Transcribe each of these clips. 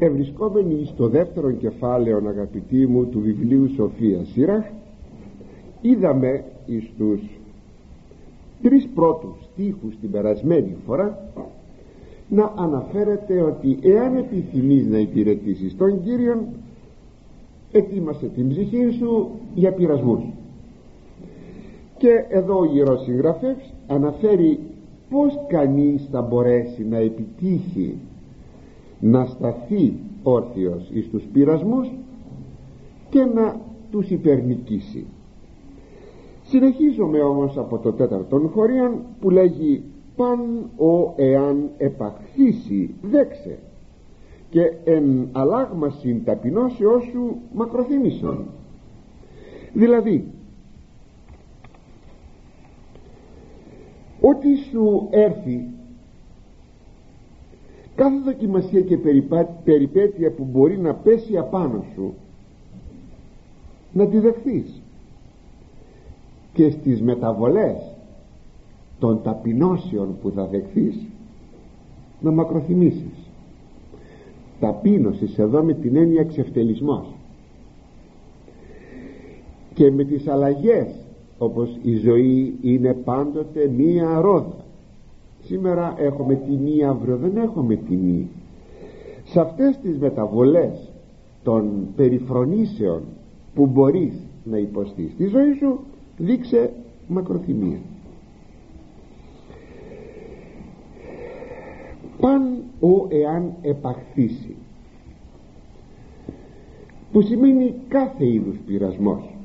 ευρισκόμενοι στο δεύτερο κεφάλαιο αγαπητοί μου του βιβλίου Σοφίας Σύραχ είδαμε εις τους τρεις πρώτους στίχους την περασμένη φορά να αναφέρεται ότι εάν επιθυμείς να υπηρετήσεις τον Κύριον ετοίμασε την ψυχή σου για πειρασμούς. Και εδώ ο Ιερός Συγγραφεύς αναφέρει πως κανείς θα μπορέσει να επιτύχει να σταθεί όρθιος εις τους πειρασμούς και να τους υπερνικήσει. Συνεχίζουμε όμως από το τέταρτο χωρίον που λέγει παν ο εάν επαχθήσει δέξε και εν αλλάγμασιν ταπεινώσεώς σου μακροθύμησον δηλαδή ό,τι σου έρθει κάθε δοκιμασία και περιπέτεια που μπορεί να πέσει απάνω σου να τη δεχθείς. Και στις μεταβολές των ταπεινώσεων που θα δεχθείς να μακροθυμήσεις ταπείνωσης εδώ με την έννοια εξευτελισμός και με τις αλλαγές όπως η ζωή είναι πάντοτε μία ρόδα σήμερα έχουμε τιμή αύριο δεν έχουμε τιμή. Σε αυτές τις μεταβολές των περιφρονήσεων που μπορείς να υποστείς στη ζωή σου δείξε μακροθυμία. Παν ο εάν επαχθήσει που σημαίνει κάθε είδους πειρασμός.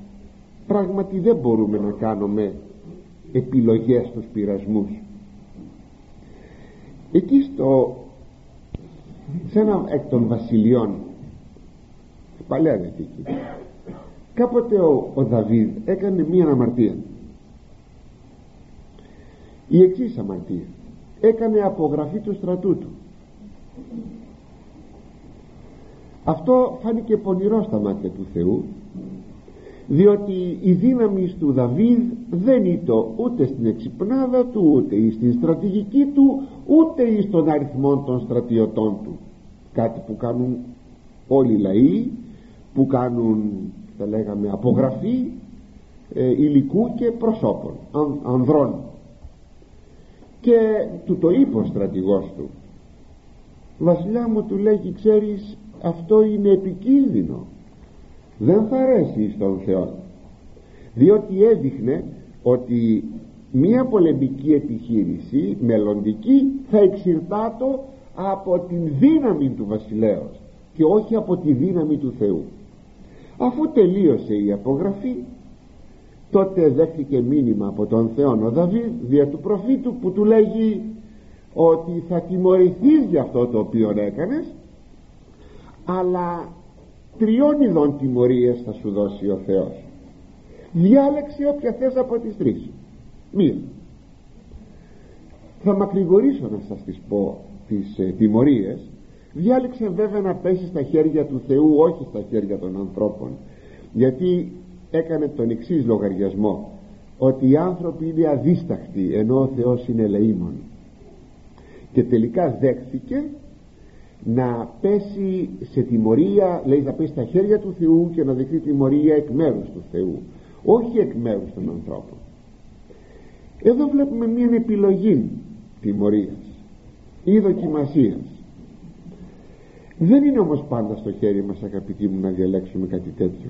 Πράγματι δεν μπορούμε να κάνουμε επιλογές στους πειρασμούς εκεί στο σε ένα εκ των βασιλειών παλιά δυτική κάποτε ο, ο Δαβίδ έκανε μία αμαρτία η εξής αμαρτία. Έκανε απογραφή του στρατού του. Αυτό φάνηκε πονηρό στα μάτια του Θεού διότι η δύναμη του Δαβίδ δεν ήταν ούτε στην εξυπνάδα του ούτε στην στρατηγική του ούτε στον αριθμό των στρατιωτών του. Κάτι που κάνουν όλοι οι λαοί που κάνουν θα λέγαμε απογραφή ε, υλικού και προσώπων αν, ανδρών. Και του το είπε ο στρατηγός του. Βασιλιά μου του λέγει ξέρεις αυτό είναι επικίνδυνο. Δεν θα αρέσει στον Θεό διότι έδειχνε ότι μία πολεμική επιχείρηση μελλοντική θα εξυρτάτω από την δύναμη του βασιλέως και όχι από τη δύναμη του Θεού. Αφού τελείωσε η απογραφή τότε δέχθηκε μήνυμα από τον Θεό ο Δαβίδ δια του προφήτου που του λέγει ότι θα τιμωρηθείς για αυτό το οποίο έκανες αλλά τριών ειδών τιμωρίες θα σου δώσει ο Θεός. Διάλεξε όποια θες από τις τρεις μία θα μακρηγορήσω να σας τις πω τις ε, τιμωρίες. Διάλεξε βέβαια να πέσει στα χέρια του Θεού όχι στα χέρια των ανθρώπων. Γιατί έκανε τον εξής λογαριασμό ότι οι άνθρωποι είναι αδίσταχτοι ενώ ο Θεός είναι ελεήμων και τελικά δέχθηκε να πέσει σε τιμωρία λέει θα πέσει στα χέρια του Θεού και να δεχθεί τιμωρία εκ μέρους του Θεού. Όχι εκ μέρους των ανθρώπων εδώ βλέπουμε μια επιλογή τιμωρίας ή δοκιμασίας. Δεν είναι όμως πάντα στο χέρι μας αγαπητοί μου να διαλέξουμε κάτι τέτοιο.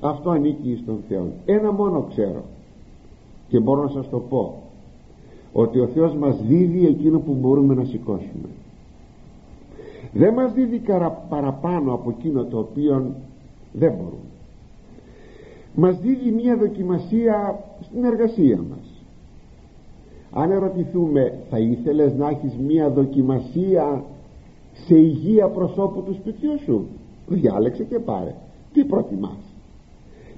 Αυτό ανήκει στον Θεό. Ένα μόνο ξέρω και μπορώ να σας το πω ότι ο Θεός μας δίδει εκείνο που μπορούμε να σηκώσουμε. Δεν μας δίδει παραπάνω από εκείνο το οποίο δεν μπορούμε. Μας δίδει μια δοκιμασία στην εργασία μας αν ερωτηθούμε θα ήθελες να έχεις μια δοκιμασία σε υγεία προσώπου του σπιτιού σου; Διάλεξε και πάρε. Τι προτιμάς;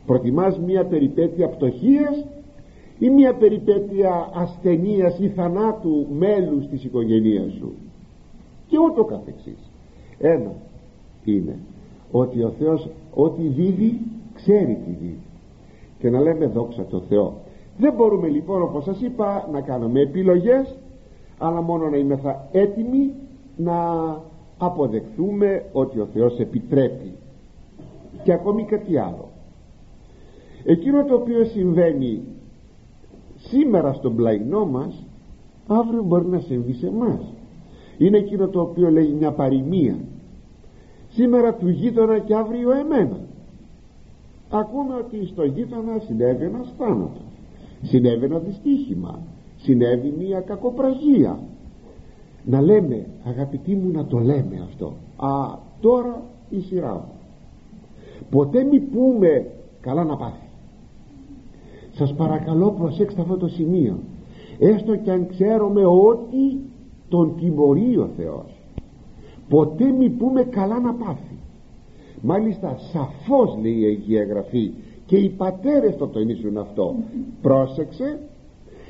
Προτιμάς μια περιπέτεια πτωχίας ή μια περιπέτεια ασθενείας ή θανάτου μέλους της οικογένειας σου; Και ούτω καθεξής. Ένα είναι ότι ο Θεός ό,τι δίδει ξέρει τι δίδει. Και να λέμε δόξα τω Θεώ δεν μπορούμε λοιπόν όπως σας είπα να κάνουμε επιλογές αλλά μόνο να είμαστε έτοιμοι να αποδεχθούμε ότι ο Θεός επιτρέπει. Και ακόμη κάτι άλλο. Εκείνο το οποίο συμβαίνει σήμερα στον πλαϊνό μας αύριο μπορεί να συμβεί σε εμάς. είναι εκείνο το οποίο λέει μια παροιμία. Σήμερα του γείτονα και αύριο εμένα. Ακούμε ότι στο γείτονα συνέβη ένας θάνατος συνέβη ένα δυστύχημα. Συνέβη μια κακοπραγία να λέμε αγαπητοί μου να το λέμε αυτό α τώρα η σειρά μου. Ποτέ μη πούμε καλά να πάθεις σας παρακαλώ προσέξτε αυτό το σημείο. Έστω και αν ξέρουμε ότι τον τιμωρεί ο Θεός. Ποτέ μη πούμε καλά να πάθεις μάλιστα σαφώς λέει η Αγία Γραφή και οι πατέρες το τονίζουν αυτό. Πρόσεξε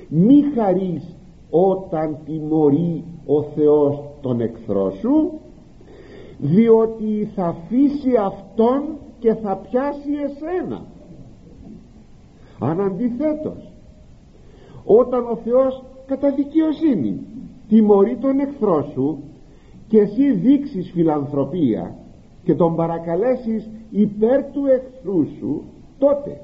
μη χαρείς όταν τιμωρεί ο Θεός τον εχθρό σου διότι θα αφήσει αυτόν και θα πιάσει εσένα. Αν αντιθέτως όταν ο Θεός κατά δικαιοσύνη τιμωρεί τον εχθρό σου και εσύ δείξεις φιλανθρωπία και τον παρακαλέσεις υπέρ του εχθρού σου τότε.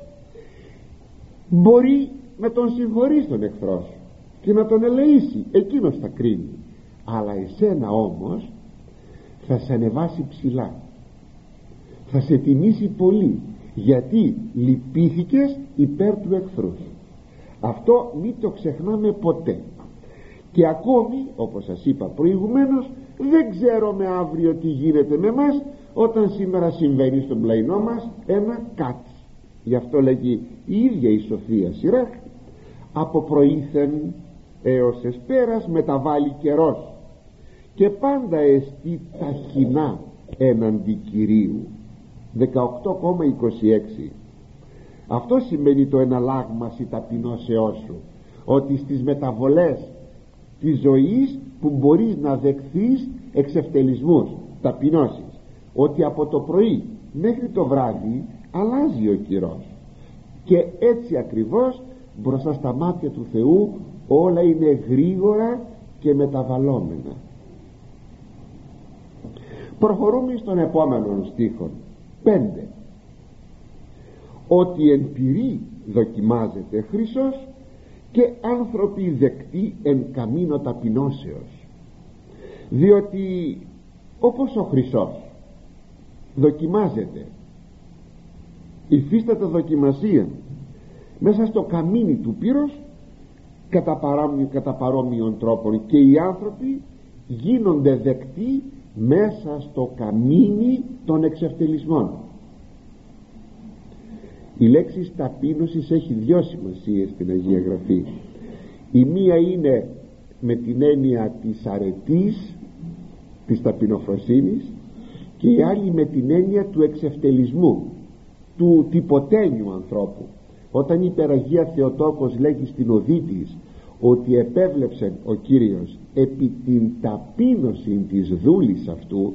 Μπορεί να τον συγχωρείς τον εχθρό σου και να τον ελεήσει εκείνος θα κρίνει. Αλλά εσένα όμως θα σε ανεβάσει ψηλά. Θα σε τιμήσει πολύ γιατί λυπήθηκες υπέρ του εχθρού αυτό μην το ξεχνάμε ποτέ. Και ακόμη όπως σας είπα προηγουμένως δεν ξέρουμε αύριο τι γίνεται με μας όταν σήμερα συμβαίνει στον πλαϊνό μας ένα κάτι γι' αυτό λέγει η ίδια η Σοφία Σιράχ από προήθεν έως εσπέρας μεταβάλλει καιρός και πάντα εστί ταχυνά έναντι Κυρίου 18,26 αυτό σημαίνει το εναλλάγμαση ταπεινώσεώς σου ότι στις μεταβολές της ζωής που μπορείς να δεχθείς εξευτελισμούς ταπεινώσεις ότι από το πρωί μέχρι το βράδυ αλλάζει ο κυρός. Και έτσι ακριβώς μπροστά στα μάτια του Θεού όλα είναι γρήγορα και μεταβαλλόμενα. Προχωρούμε στον επόμενο στίχο 5 ότι εν πυρή δοκιμάζεται χρυσός και άνθρωποι δεκτοί εν καμίνο ταπεινώσεως. Διότι όπως ο χρυσός δοκιμάζεται υφίσταται δοκιμασία μέσα στο καμίνι του πύρος κατά, παρόμοιο, κατά παρόμοιων τρόπων και οι άνθρωποι γίνονται δεκτοί μέσα στο καμίνι των εξευτελισμών. Η λέξη ταπείνωσης έχει δυο σημασίες στην Αγία Γραφή. Η μία είναι με την έννοια της αρετής της ταπεινοφροσύνης και η άλλη με την έννοια του εξευτελισμού του τυποτένιου ανθρώπου. Όταν η υπεραγία Θεοτόκος λέγει στην οδή της ότι επέβλεψε ο Κύριος επί την ταπείνωση της δούλης αυτού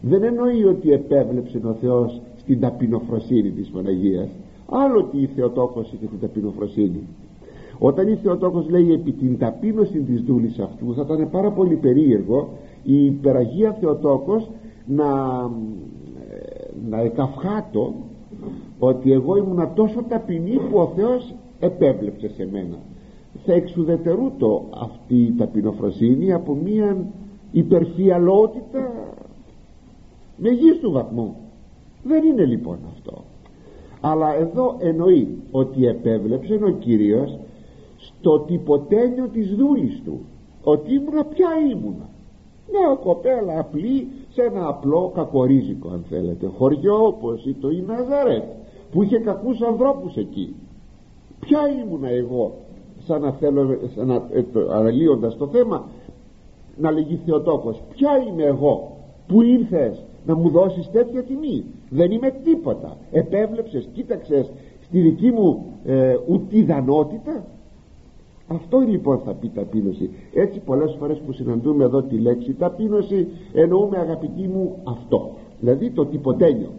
δεν εννοεί ότι επέβλεψε ο Θεός στην ταπεινοφροσύνη της Παναγίας. Άλλο τι η Θεοτόκος είχε την ταπεινοφροσύνη. Όταν η Θεοτόκος λέει επί την ταπείνωση της δούλης αυτού θα ήταν πάρα πολύ περίεργο η υπεραγία Θεοτόκος να, να εκαυχάτω ότι εγώ ήμουνα τόσο ταπεινή που ο Θεός επέβλεψε σε μένα. Θα εξουδετερούτο αυτή η ταπεινοφροσύνη από μια υπερφιαλότητα μεγίστου βαθμού δεν είναι λοιπόν αυτό. Αλλά εδώ εννοεί ότι επέβλεψε ο Κύριος στο τυποτένιο της δούλης του. Ότι ήμουνα πια ήμουνα. Μια κοπέλα απλή σε ένα απλό κακορίζικο αν θέλετε χωριό όπως το η Ναζαρέτ που είχε κακούς ανθρώπους εκεί. Ποια ήμουνα εγώ σαν να θέλω σαν να, ε, το, αναλύοντας το θέμα να λέγει Θεοτόκος ποια είμαι εγώ που ήρθες να μου δώσεις τέτοια τιμή; Δεν είμαι τίποτα. Επέβλεψες κοίταξες στη δική μου ε, ουτιδανότητα αυτό λοιπόν θα πει ταπείνωση. Έτσι πολλές φορές που συναντούμε εδώ τη λέξη ταπείνωση εννοούμε αγαπητοί μου αυτό. Δηλαδή το τυποτένιο.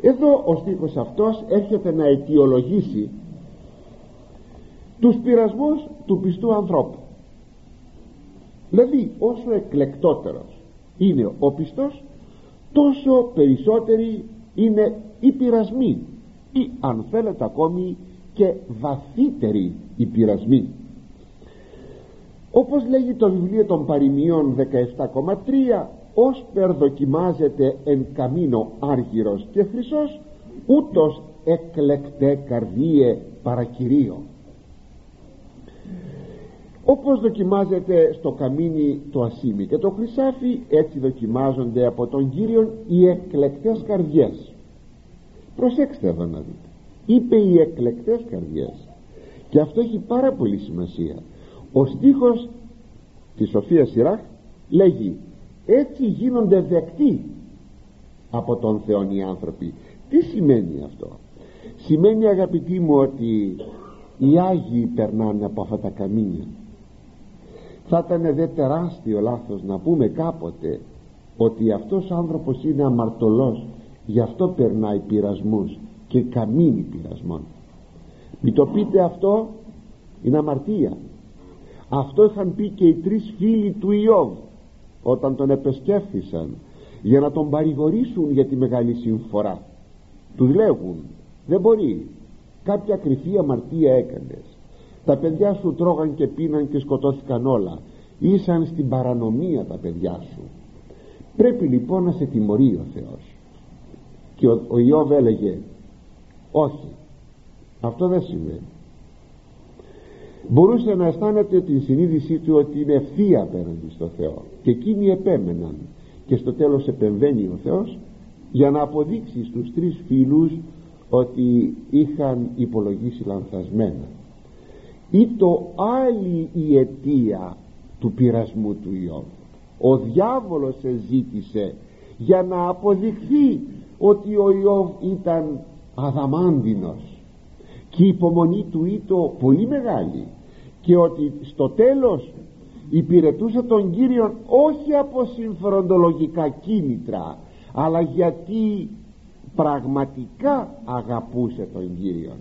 Εδώ ο στίχος αυτός έρχεται να αιτιολογήσει τους πειρασμούς του πιστού ανθρώπου. Δηλαδή όσο εκλεκτότερος είναι ο πιστός τόσο περισσότεροι είναι οι πειρασμοί ή αν θέλετε ακόμη και βαθύτεροι οι πειρασμοί όπως λέγει το βιβλίο των παροιμιών 17,3 ως περδοκιμάζεται εν καμίνο άργυρος και χρυσός ούτως εκλεκτέ καρδίε παρακυρίο όπως δοκιμάζεται στο καμίνι το ασίμι και το χρυσάφι έτσι δοκιμάζονται από τον Κύριο οι εκλεκτές καρδιές. Προσέξτε εδώ να δείτε είπε οι εκλεκτές καρδιές. Και αυτό έχει πάρα πολύ σημασία. Ο στίχος της Σοφίας Σιράχ λέγει έτσι γίνονται δεκτοί από τον Θεό οι άνθρωποι τι σημαίνει αυτό; Σημαίνει αγαπητοί μου ότι οι Άγιοι περνάνε από αυτά τα καμίνια. Θα ήταν δε τεράστιο λάθος να πούμε κάποτε ότι αυτός ο άνθρωπος είναι αμαρτωλός γι' αυτό περνάει πειρασμούς και καμίνι πειρασμών. Μη το πείτε αυτό είναι αμαρτία. Αυτό είχαν πει και οι τρεις φίλοι του Ιώβ όταν τον επεσκέφθησαν για να τον παρηγορήσουν για τη μεγάλη συμφορά. Του λέγουν δεν μπορεί. Κάποια κρυφή αμαρτία έκανες. Τα παιδιά σου τρώγαν και πίναν και σκοτώθηκαν όλα. Ήσαν στην παρανομία τα παιδιά σου πρέπει λοιπόν να σε τιμωρεί ο Θεός. Και ο, ο Ιώβ έλεγε όχι. Αυτό δεν συμβαίνει μπορούσε να αισθάνεται την συνείδησή του ότι είναι ευθεία απέναντι στο Θεό. Και εκείνοι επέμεναν. Και στο τέλος επεμβαίνει ο Θεός για να αποδείξει στους τρεις φίλους ότι είχαν υπολογίσει λανθασμένα. Ή το άλλη η αιτία του πειρασμού του Ιώβ ο διάβολος ζήτησε για να αποδειχθεί ότι ο Ιώβ ήταν αδαμάντινος και η υπομονή του ήταν πολύ μεγάλη. Και ότι στο τέλος υπηρετούσε τον Κύριο όχι από συμφεροντολογικά κίνητρα αλλά γιατί πραγματικά αγαπούσε τον Κύριο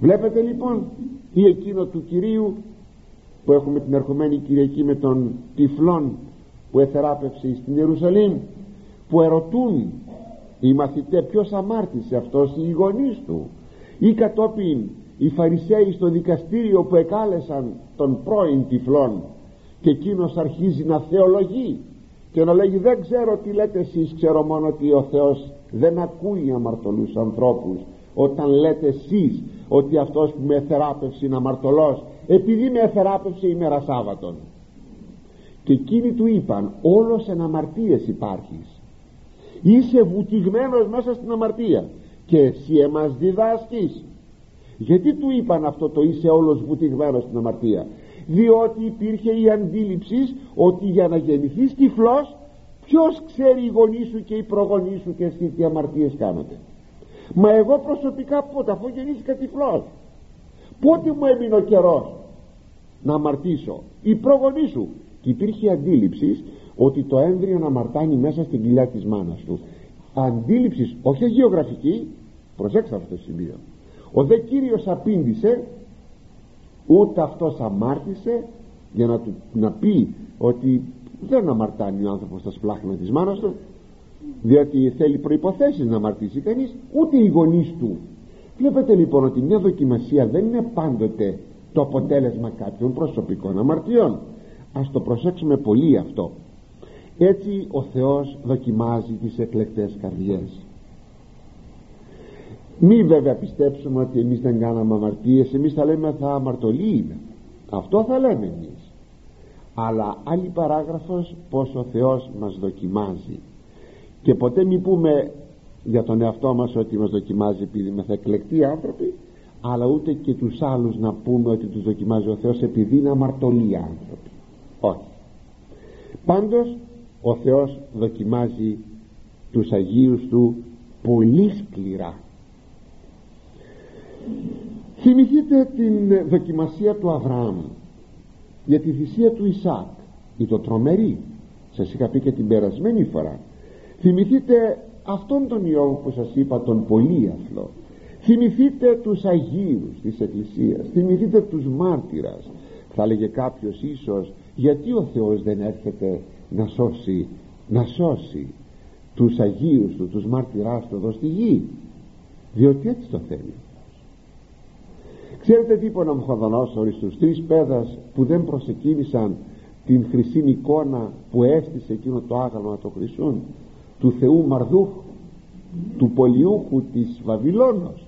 βλέπετε λοιπόν τι εκείνο του Κυρίου που έχουμε την ερχομένη Κυριακή με τον τυφλόν που εθεράπευσε στην Ιερουσαλήμ που ερωτούν οι μαθητές ποιος αμάρτησε αυτός οι γονείς του. Ή κατόπιν οι Φαρισαίοι στο δικαστήριο που εκάλεσαν τον πρώην τυφλόν και εκείνος αρχίζει να θεολογεί και να λέγει δεν ξέρω τι λέτε εσείς ξέρω μόνο ότι ο Θεός δεν ακούει αμαρτωλούς ανθρώπους. Όταν λέτε εσείς ότι αυτός που με θεράπευσε είναι αμαρτωλός επειδή με θεράπευσε ημέρα Σάββατον και εκείνοι του είπαν όλος εν αμαρτίες υπάρχεις είσαι βουτυγμένος μέσα στην αμαρτία και εσύ εμάς διδάσκεις. Γιατί του είπαν αυτό το είσαι όλος βουτυγμένος στην αμαρτία διότι υπήρχε η αντίληψη ότι για να γεννηθείς τυφλός ποιος ξέρει οι γονείς σου και οι προγονείς σου και εσύ τι αμαρτίες κάνετε μα εγώ προσωπικά πότε αφού γεννήθηκα τυφλός πότε μου έμεινε ο καιρός να αμαρτήσω; Οι προγονείς σου. Και υπήρχε αντίληψη ότι το έμβριο να αμαρτάνει μέσα στην κοιλιά της μάνας του. Αντίληψης όχι γεωγραφική προσέξτε αυτό το σημείο. Ο δε Κύριος απήντησε ούτε αυτός αμάρτησε για να, του, να πει ότι δεν αμαρτάνει ο άνθρωπος στα σπλάχνα της μάνας του διότι θέλει προϋποθέσεις να αμαρτήσει κανείς ούτε οι γονείς του. Βλέπετε λοιπόν ότι μια δοκιμασία δεν είναι πάντοτε το αποτέλεσμα κάποιων προσωπικών αμαρτιών. Ας το προσέξουμε πολύ αυτό έτσι ο Θεός δοκιμάζει τις εκλεκτές καρδιές. Μη βέβαια πιστέψουμε ότι εμείς δεν κάναμε αμαρτίες εμείς θα λέμε θα αμαρτωλοί είμαι αυτό θα λέμε εμείς. Αλλά άλλη παράγραφος πως ο Θεός μας δοκιμάζει. Και ποτέ μη πούμε για τον εαυτό μας ότι μας δοκιμάζει επειδή είμαστε εκλεκτοί άνθρωποι αλλά ούτε και τους άλλους να πούμε ότι τους δοκιμάζει ο Θεός επειδή είναι αμαρτωλοί άνθρωποι. Όχι. Πάντως ο Θεός δοκιμάζει τους Αγίους Του πολύ σκληρά. Θυμηθείτε την δοκιμασία του Αβραάμ για τη θυσία του Ισάκ ή το τρομερή. Σας είχα πει και την περασμένη φορά. Θυμηθείτε αυτόν τον Ιώβ που σας είπα τον πολύ αθλό. Θυμηθείτε τους Αγίους της Εκκλησίας. Θυμηθείτε τους μάρτυρας. Θα λέγε κάποιος ίσως γιατί ο Θεός δεν έρχεται να σώσει να σώσει τους Αγίους του τους μάρτυράς του εδώ στη γη. Διότι έτσι το θέλει ξέρετε τι είπε ο Ναμχοδονόσορης στους τρεις πέδας που δεν προσεκίνησαν την χρυσή εικόνα που έστησε εκείνο το άγαλμα το χρυσούν; Του Θεού Μαρδούχου του πολιούχου της Βαβυλώνος.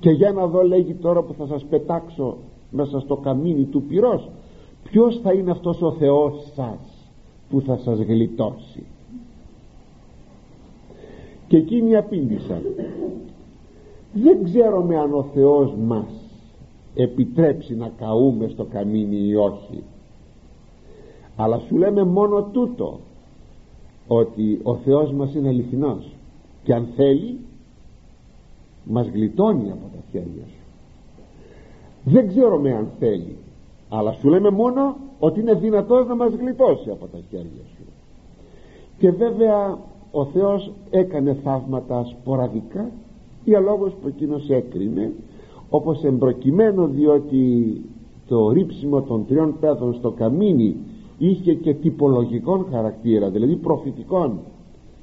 Και για να δω λέγει τώρα που θα σας πετάξω μέσα στο καμίνι του πυρός ποιος θα είναι αυτός ο Θεός σας; Που θα σας γλιτώσει. Και εκείνοι απήντησαν δεν ξέρουμε αν ο Θεός μας επιτρέψει να καούμε στο καμίνι ή όχι. Αλλά σου λέμε μόνο τούτο ότι ο Θεός μας είναι αληθινός. Και αν θέλει μας γλιτώνει από τα χέρια σου. Δεν ξέρουμε αν θέλει αλλά σου λέμε μόνο ότι είναι δυνατός να μας γλιτώσει από τα χέρια σου. Και βέβαια ο Θεός έκανε θαύματα σποραδικά ή αλόγως που εκείνος έκρινε όπως εμπροκειμένο διότι το ρίψιμο των τριών πέδων στο καμίνι είχε και τυπολογικών χαρακτήρα δηλαδή προφητικών.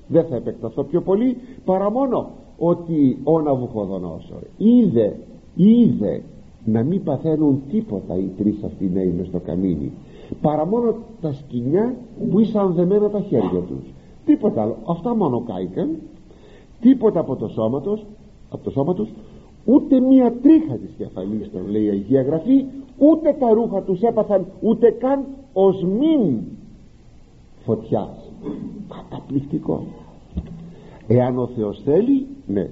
Δεν θα επεκταθώ πιο πολύ παρά μόνο ότι ο Ναβουχοδονόσορ είδε είδε να μην παθαίνουν τίποτα οι τρεις αυτοί νέοι μες στο καμίνι παρά μόνο τα σκηνιά που ήσαν δεμένα τα χέρια τους. Τίποτα άλλο. Αυτά μόνο κάηκαν. Τίποτα από το σώμα τους από το σώμα τους. Ούτε μία τρίχα της κεφαλής των λέει η Αγία Γραφή. Ούτε τα ρούχα τους έπαθαν ούτε καν οσμήν φωτιάς. Καταπληκτικό. Εάν ο Θεός θέλει ναι.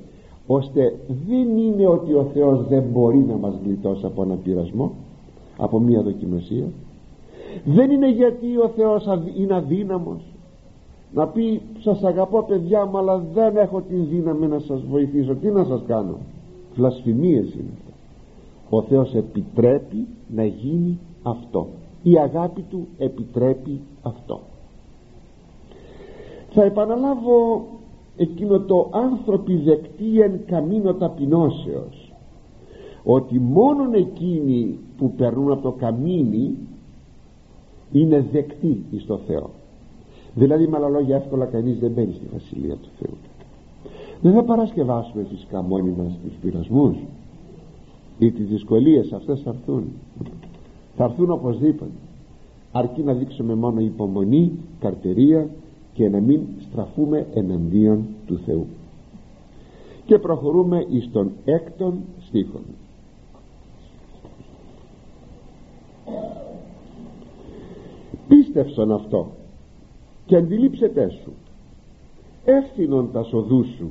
Ώστε δεν είναι ότι ο Θεός δεν μπορεί να μας γλιτώσει από ένα πειρασμό από μία δοκιμασία δεν είναι γιατί ο Θεός είναι αδύναμος. Να πει σας αγαπώ παιδιά μου αλλά δεν έχω την δύναμη να σας βοηθήσω. Τι να σας κάνω; Βλασφημίες είναι αυτά. Ο Θεός επιτρέπει να γίνει αυτό. Η αγάπη του επιτρέπει αυτό. Θα επαναλάβω εκείνο το άνθρωποι δεκτή εν καμίνο ταπεινώσεως ότι μόνον εκείνοι που περνούν από το καμίνι είναι δεκτοί εις το Θεό. Δηλαδή με άλλα λόγια εύκολα κανείς δεν μπαίνει στη Βασιλεία του Θεού. Δεν θα παρασκευάσουμε φυσικά μόνοι μας τους πειρασμούς ή τις δυσκολίες αυτές θα έρθουν. Θα έρθουν οπωσδήποτε αρκεί να δείξουμε μόνο υπομονή, καρτερία και να μην στραφούμε εναντίον του Θεού. Και προχωρούμε εις τον έκτον στίχον πίστευσον αυτό και αντιλήψετέ σου. Εύθυνον τα σοδού σου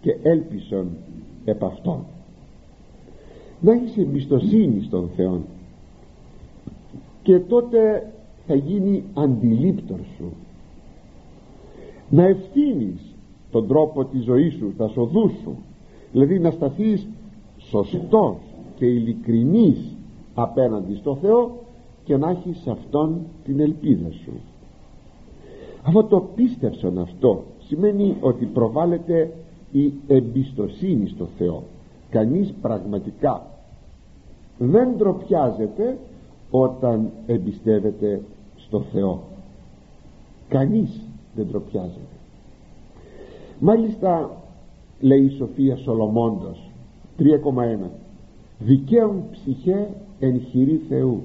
και έλπισον επ' αυτόν. Να έχεις εμπιστοσύνη στον Θεό και τότε θα γίνει αντιλήπτορ σου. Να ευθύνεις τον τρόπο της ζωής σου τα σοδούς σου. Δηλαδή να σταθείς σωστός και ειλικρινής απέναντι στο Θεό και να έχεις αυτόν την ελπίδα σου. Αυτό το πίστευσον αυτό σημαίνει ότι προβάλλεται η εμπιστοσύνη στο Θεό. Κανείς πραγματικά δεν ντροπιάζεται όταν εμπιστεύεται στο Θεό. Κανείς δεν ντροπιάζεται. Μάλιστα λέει η Σοφία Σολομώντος 3,1 δικαίων ψυχέ εν χειρή Θεού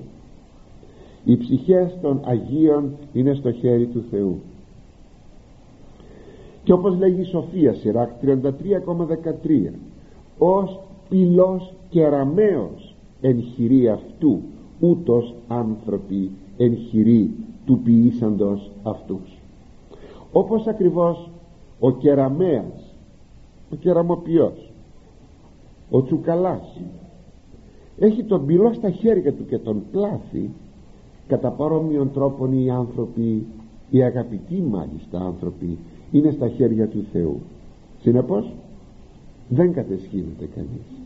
οι ψυχές των Αγίων είναι στο χέρι του Θεού. Και όπως λέγει η Σοφία Σιράκ 33,13 ως πυλός κεραμαίος εν χειρή αυτού ούτως άνθρωποι εν χειρή του ποιήσαντος αυτούς όπως ακριβώς ο κεραμέας ο κεραμοποιός ο τσουκαλάς έχει τον πυλό στα χέρια του και τον πλάθει κατά παρόμοιον τρόπον οι άνθρωποι οι αγαπητοί μάλιστα άνθρωποι είναι στα χέρια του Θεού. Συνεπώς δεν κατεσχύνεται κανείς.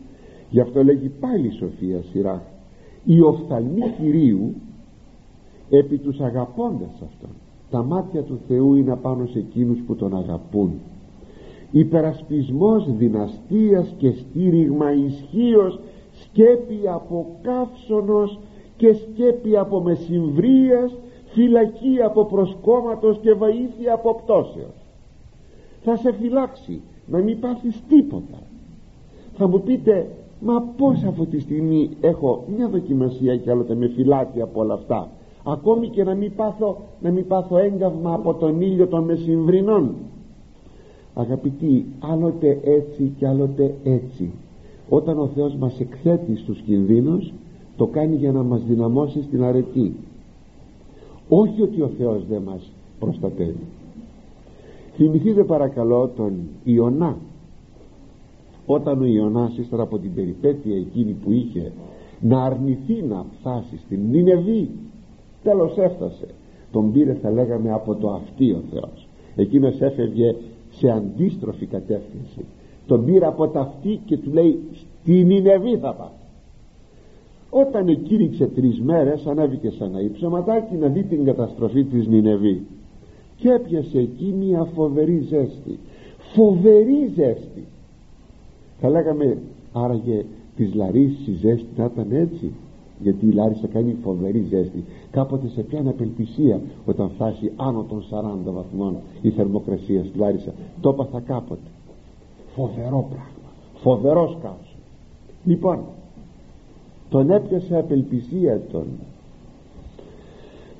Γι' αυτό λέγει πάλι η Σοφία σειρά η οφθαλμή Κυρίου επί τους αγαπώντας αυτόν. Τα μάτια του Θεού είναι απάνω σε εκείνους που τον αγαπούν. Υπερασπισμός δυναστείας και στήριγμα ισχύως σκέπη από καύσωνος και σκέπη από μεσημβρίας φυλακή από προσκόμματος και βοήθεια από πτώσεως. Θα σε φυλάξει να μην πάθεις τίποτα. Θα μου πείτε μα πως αυτή τη στιγμή έχω μια δοκιμασία και άλλοτε με φυλάκι από όλα αυτά ακόμη και να μην πάθω, να μην πάθω έγκαυμα από τον ήλιο των μεσημβρινών αγαπητοί άλλοτε έτσι και άλλοτε έτσι. Όταν ο Θεός μας εκθέτει στους κινδύνους το κάνει για να μας δυναμώσει στην αρετή. Όχι ότι ο Θεός δεν μας προστατεύει. Θυμηθείτε παρακαλώ τον Ιωνά. Όταν ο Ιωνάς ύστερα από την περιπέτεια εκείνη που είχε να αρνηθεί να φτάσει στην Νινεβή τέλος έφτασε. Τον πήρε θα λέγαμε από το αυτί ο Θεός. Εκείνος έφευγε σε αντίστροφη κατεύθυνση. Τον πήρε από τα αυτή και του λέει στην Νινεβή θα πας όταν εκήρυξε τρεις μέρες ανέβηκε σαν ένα ύψωματάκι να δει την καταστροφή της Νινεβή και έπιασε εκεί μια φοβερή ζέστη. Φοβερή ζέστη! Θα λέγαμε άραγε της Λαρίσης η ζέστη να ήταν έτσι γιατί η Λάρισα κάνει φοβερή ζέστη. Κάποτε σε πιάνει απελπισία όταν φτάσει άνω των 40 βαθμών η θερμοκρασία στη Λάρισα το έπαθα κάποτε. Φοβερό πράγμα. Φοβερός κάος λοιπόν τον έπιασε απελπισία τον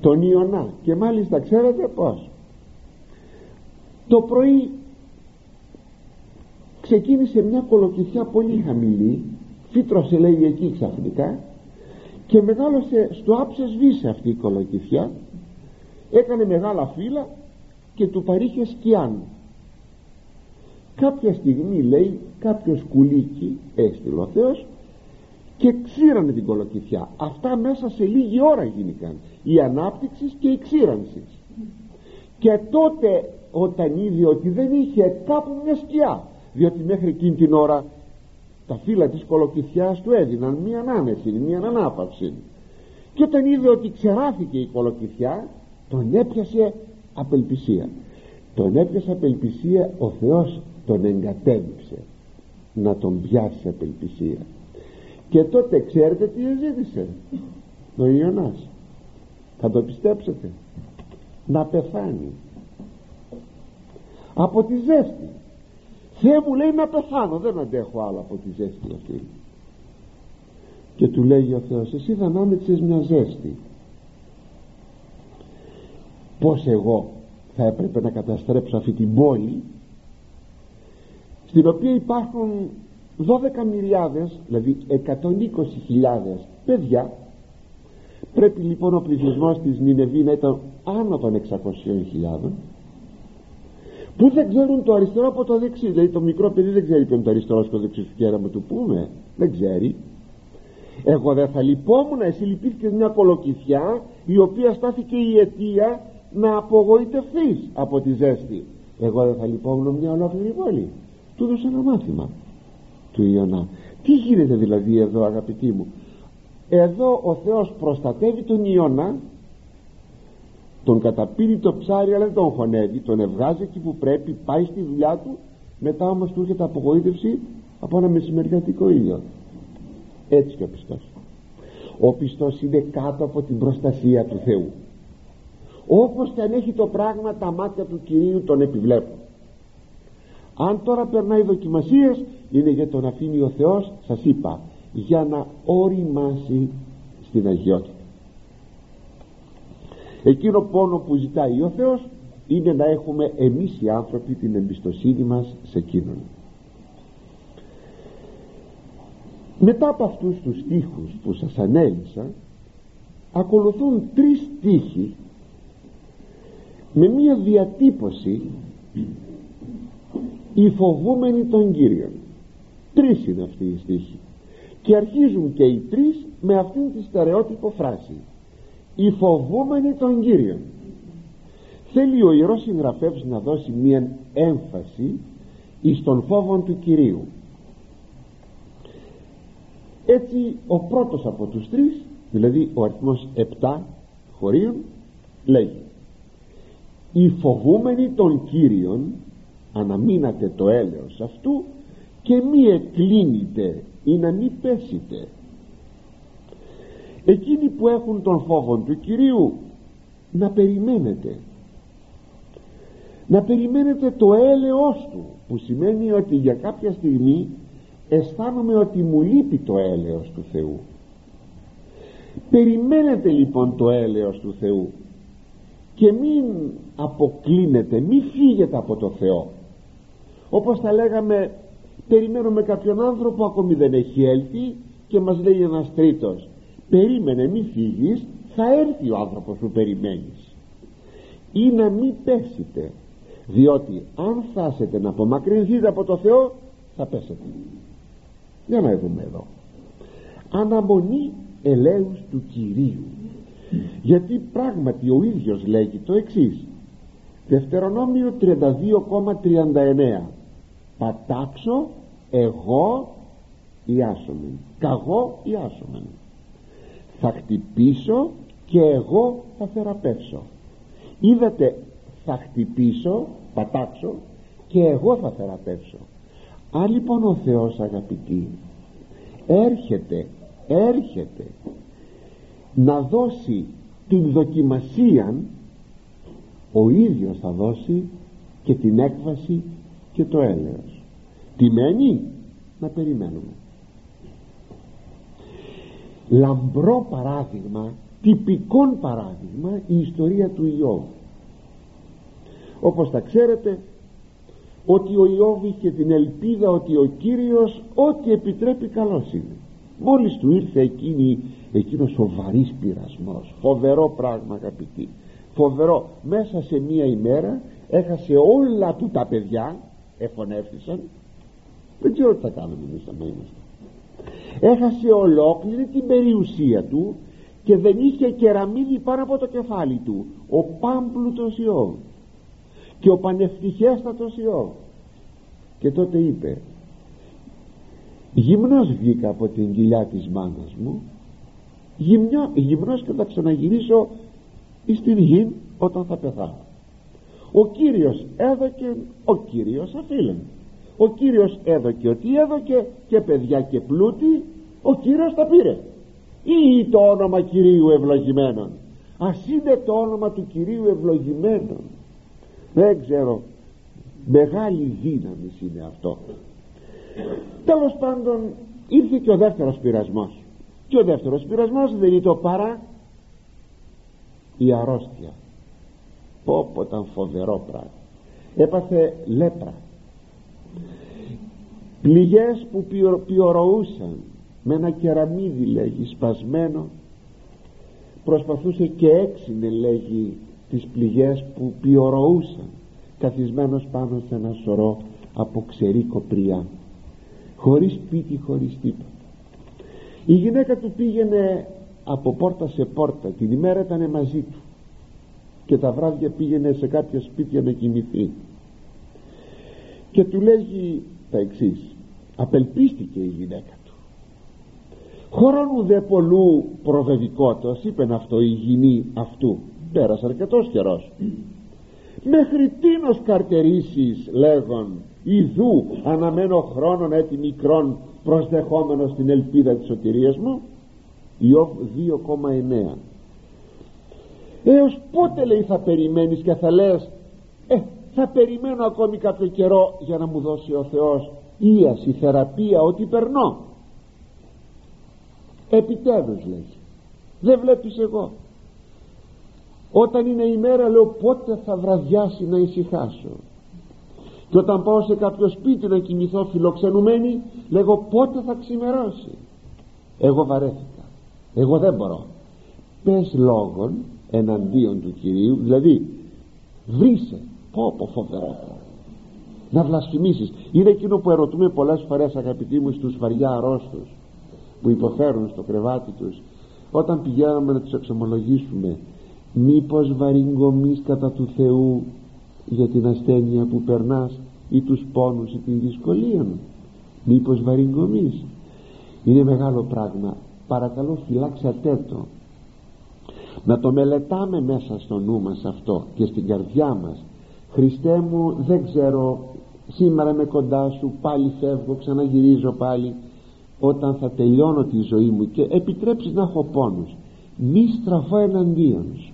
τον Ιωνά. Και μάλιστα ξέρετε πως το πρωί ξεκίνησε μια κολοκυθιά πολύ χαμηλή φύτρωσε λέει εκεί ξαφνικά και μεγάλωσε στο άψε σβήσε αυτή η κολοκυθιά έκανε μεγάλα φύλλα και του παρήχε σκιάν. Κάποια στιγμή λέει κάποιος κουλίκι έστειλε ο Θεός και ξύρανε την κολοκυθιά. Αυτά μέσα σε λίγη ώρα γίνηκαν. Η ανάπτυξη και η ξύρανση. Και τότε όταν είδε ότι δεν είχε κάπου μια σκιά διότι μέχρι εκείνη την ώρα τα φύλλα της κολοκυθιάς του έδιναν μια άνεση, μια ανάπαυση. Και όταν είδε ότι ξεράθηκε η κολοκυθιά τον έπιασε απελπισία. Τον έπιασε απελπισία ο Θεός τον εγκατέλειψε. Να τον πιάσει απελπισία και τότε ξέρετε τι ζήτησε. Ο Ιωνάς. Θα το πιστέψετε. Να πεθάνει. Από τη ζέστη. Θεέ μου λέει να πεθάνω. Δεν αντέχω άλλο από τη ζέστη αυτή και του λέει ο Θεός εσύ δεν άνοιξες μια ζέστη πως εγώ θα έπρεπε να καταστρέψω αυτή την πόλη στην οποία υπάρχουν 12 μιλιάδες δηλαδή 120.000 παιδιά. Πρέπει λοιπόν ο πληθυσμός της Νινεβή να ήταν άνω των 600.000 που δεν ξέρουν το αριστερό από το δεξί δηλαδή το μικρό παιδί δεν ξέρει ποιο είναι το αριστερό και το δεξί του κέραμα του πούμε. Δεν ξέρει. Εγώ δεν θα λυπόμουν εσύ λυπήθηκες μια κολοκυθιά η οποία στάθηκε η αιτία να απογοητευτείς από τη ζέστη. Εγώ δεν θα λυπόμουν μια ολόκληρη πόλη. Του έδωσε ένα μάθημα του Ιωνά. Τι γίνεται δηλαδή εδώ αγαπητοί μου; Εδώ ο Θεός προστατεύει τον Ιωνά τον καταπίνει το ψάρι αλλά δεν τον χωνεύει τον ευγάζει εκεί που πρέπει πάει στη δουλειά του μετά όμως του έρχεται απογοήτευση από ένα μεσημεριατικό ήλιο. Έτσι και ο πιστός. Ο πιστός είναι κάτω από την προστασία του Θεού. Όπως και αν έχει το πράγμα τα μάτια του Κυρίου τον επιβλέπουν. Αν τώρα περνάει δοκιμασίες είναι για τον αφήνει ο Θεός σας είπα για να οριμάσει στην αγιότητα. Εκείνο πόνο που ζητάει ο Θεός είναι να έχουμε εμείς οι άνθρωποι την εμπιστοσύνη μας σε εκείνον. Μετά από αυτούς τους στίχους που σας ανέλησα ακολουθούν τρεις στίχοι με μία διατύπωση οι φοβούμενοι των Κύριων τρεις είναι αυτοί οι στίχοι. Και αρχίζουν και οι τρεις με αυτήν τη στερεότυπο φράση. Οι φοβούμενοι των Κύριων θέλει ο Ιερός Συγγραφεύς να δώσει μία έμφαση εις τον φόβο του Κυρίου. Έτσι ο πρώτος από τους τρεις δηλαδή ο αριθμός 7 χωρίων λέγει οι φοβούμενοι των Κύριων αναμείνατε το έλεος αυτού και μη εκλίνετε ή να μη πέσετε. Εκείνοι που έχουν τον φόβο του Κυρίου να περιμένετε. Να περιμένετε το έλεος του που σημαίνει ότι για κάποια στιγμή αισθάνομαι ότι μου λείπει το έλεος του Θεού. Περιμένετε λοιπόν το έλεος του Θεού και μην αποκλίνετε μην φύγετε από το Θεό. Όπως τα λέγαμε περιμένουμε κάποιον άνθρωπο ακόμη δεν έχει έλθει και μας λέει ένας τρίτος περίμενε μην φύγεις θα έρθει ο άνθρωπος που περιμένεις ή να μην πέσετε διότι αν φτάσετε να απομακρυνθείτε από το Θεό θα πέσετε. Για να δούμε εδώ. Αναμονή ελέους του Κυρίου. Γιατί πράγματι ο ίδιος λέγει το εξής. Δευτερονόμιο 32,39 πατάξω εγώ ιάσομεν καγώ ιάσομεν θα χτυπήσω και εγώ θα θεραπεύσω. Είδατε θα χτυπήσω πατάξω και εγώ θα θεραπεύσω. Αν λοιπόν ο Θεός αγαπητοί έρχεται έρχεται να δώσει την δοκιμασία ο ίδιος θα δώσει και την έκβαση και το έλεος τι μένει να περιμένουμε. Λαμπρό παράδειγμα τυπικόν παράδειγμα η ιστορία του Ιώβ. Όπως τα ξέρετε ότι ο Ιώβ είχε την ελπίδα ότι ο Κύριος ό,τι επιτρέπει καλός είναι. Μόλις του ήρθε εκείνη, εκείνος ο βαρύς πειρασμός φοβερό πράγμα αγαπητοί. Φοβερό. Μέσα σε μία ημέρα έχασε όλα του τα παιδιά εφωνεύτησαν δεν ξέρω τι θα κάνουμε εμείς θα είμαστε έχασε ολόκληρη την περιουσία του και δεν είχε κεραμίδι πάνω από το κεφάλι του. Ο πάμπλουτος Ιώβ και ο πανευτυχέστατος Ιώβ. Και τότε είπε γυμνός βγήκα από την κοιλιά της μάνας μου. Γυμνό, γυμνός και θα ξαναγυρίσω στην γη όταν θα πεθάνω. Ο Κύριος έδωκε ο Κύριος αφήλεν ο Κύριος έδωκε ότι έδωκε και παιδιά και πλούτη ο Κύριος τα πήρε. Ή το όνομα Κυρίου ευλογημένων. Ας είναι το όνομα του Κυρίου ευλογημένων. Δεν ξέρω. Μεγάλη δύναμη είναι αυτό. Τέλος πάντων ήρθε και ο δεύτερος πειρασμός. Και ο δεύτερος πειρασμός δεν είναι το παρά η αρρώστια. Πω πω ήταν φοβερό πράγμα. Έπαθε λέπρα πληγές που πιορωούσαν με ένα κεραμίδι λέγει σπασμένο προσπαθούσε και έξινε λέγει τις πληγές που πιορωούσαν καθισμένος πάνω σε ένα σωρό από ξερή κοπριά χωρίς σπίτι χωρίς τίποτα. Η γυναίκα του πήγαινε από πόρτα σε πόρτα την ημέρα ήταν μαζί του και τα βράδια πήγαινε σε κάποια σπίτια να κοιμηθεί και του λέγει τα εξής. Απελπίστηκε η γυναίκα του. Χρόνου δε πολλού προβεβικότος είπεν αυτό η γυνή αυτού. Πέρασε αρκετός καιρός. Μέχρι τίνος καρτερήσεις λέγον ιδού αναμένω χρόνων έτη μικρών προσδεχόμενος την ελπίδα της σωτηρίας μου. Ιώβ 2,9 έως πότε λέει θα περιμένεις και θα λες ε, θα περιμένω ακόμη κάποιο καιρό για να μου δώσει ο Θεός ίαση, θεραπεία, ό,τι περνώ. Επιτέλους λέει δεν βλέπεις εγώ. Όταν είναι η μέρα λέω πότε θα βραδιάσει να ησυχάσω. Και όταν πάω σε κάποιο σπίτι να κοιμηθώ φιλοξενουμένη λέγω πότε θα ξημερώσει. Εγώ βαρέθηκα. Εγώ δεν μπορώ. Πες λόγων εναντίον του Κυρίου δηλαδή βρίσε πω πω φοβερό. Να βλασφημίσεις. Είναι εκείνο που ερωτούμε πολλές φορές αγαπητοί μου στους βαριά αρρώστους που υποφέρουν στο κρεβάτι τους όταν πηγαίνουμε να τους εξομολογήσουμε μήπως βαρύγκομείς κατά του Θεού για την ασθένεια που περνάς ή τους πόνους ή την δυσκολία μήπως βαρύγκομείς είναι μεγάλο πράγμα. Παρακαλώ φυλάξατε το. Να το μελετάμε μέσα στο νου μας αυτό και στην καρδιά μας Χριστέ μου δεν ξέρω. Σήμερα είμαι κοντά σου πάλι φεύγω ξαναγυρίζω πάλι όταν θα τελειώνω τη ζωή μου και επιτρέψεις να έχω πόνους. Μη στραφώ εναντίον σου.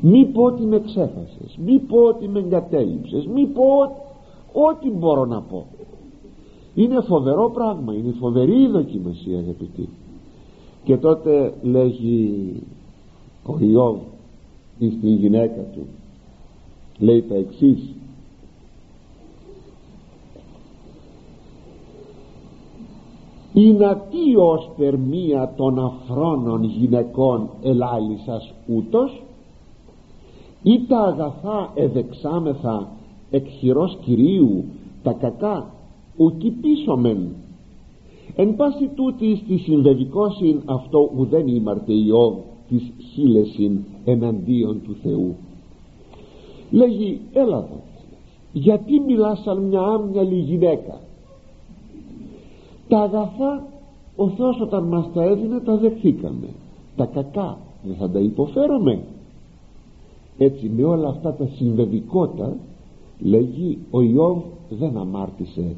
Μη πω ότι με ξέχασες μη πω ότι με εγκατέλειψες μη πω ό,τι μπορώ να πω. Είναι φοβερό πράγμα είναι φοβερή η δοκιμασία αγαπητοί. Και τότε λέγει ο Ιώβ στην γυναίκα του λέει τα εξής. Τι ως περμία των αφρόνων γυναικών ελάλησας ούτως ή τα αγαθά εδεξάμεθα εκ χειρός Κυρίου τα κακά ουκι πίσω μεν εν πάση τούτη στη συμβεβικόσιν αυτό ουδέν ήμαρτε Ιώβ της χίλεσιν εναντίον του Θεού λέγει έλα εδώ γιατί μιλάς σαν μια άμυαλη γυναίκα; Τα αγαθά ο Θεός όταν μας τα έδινε τα δεχθήκαμε τα κακά δεν θα τα υποφέρουμε έτσι με όλα αυτά τα συμβεβικότα λέγει ο Ιώβ δεν αμάρτησε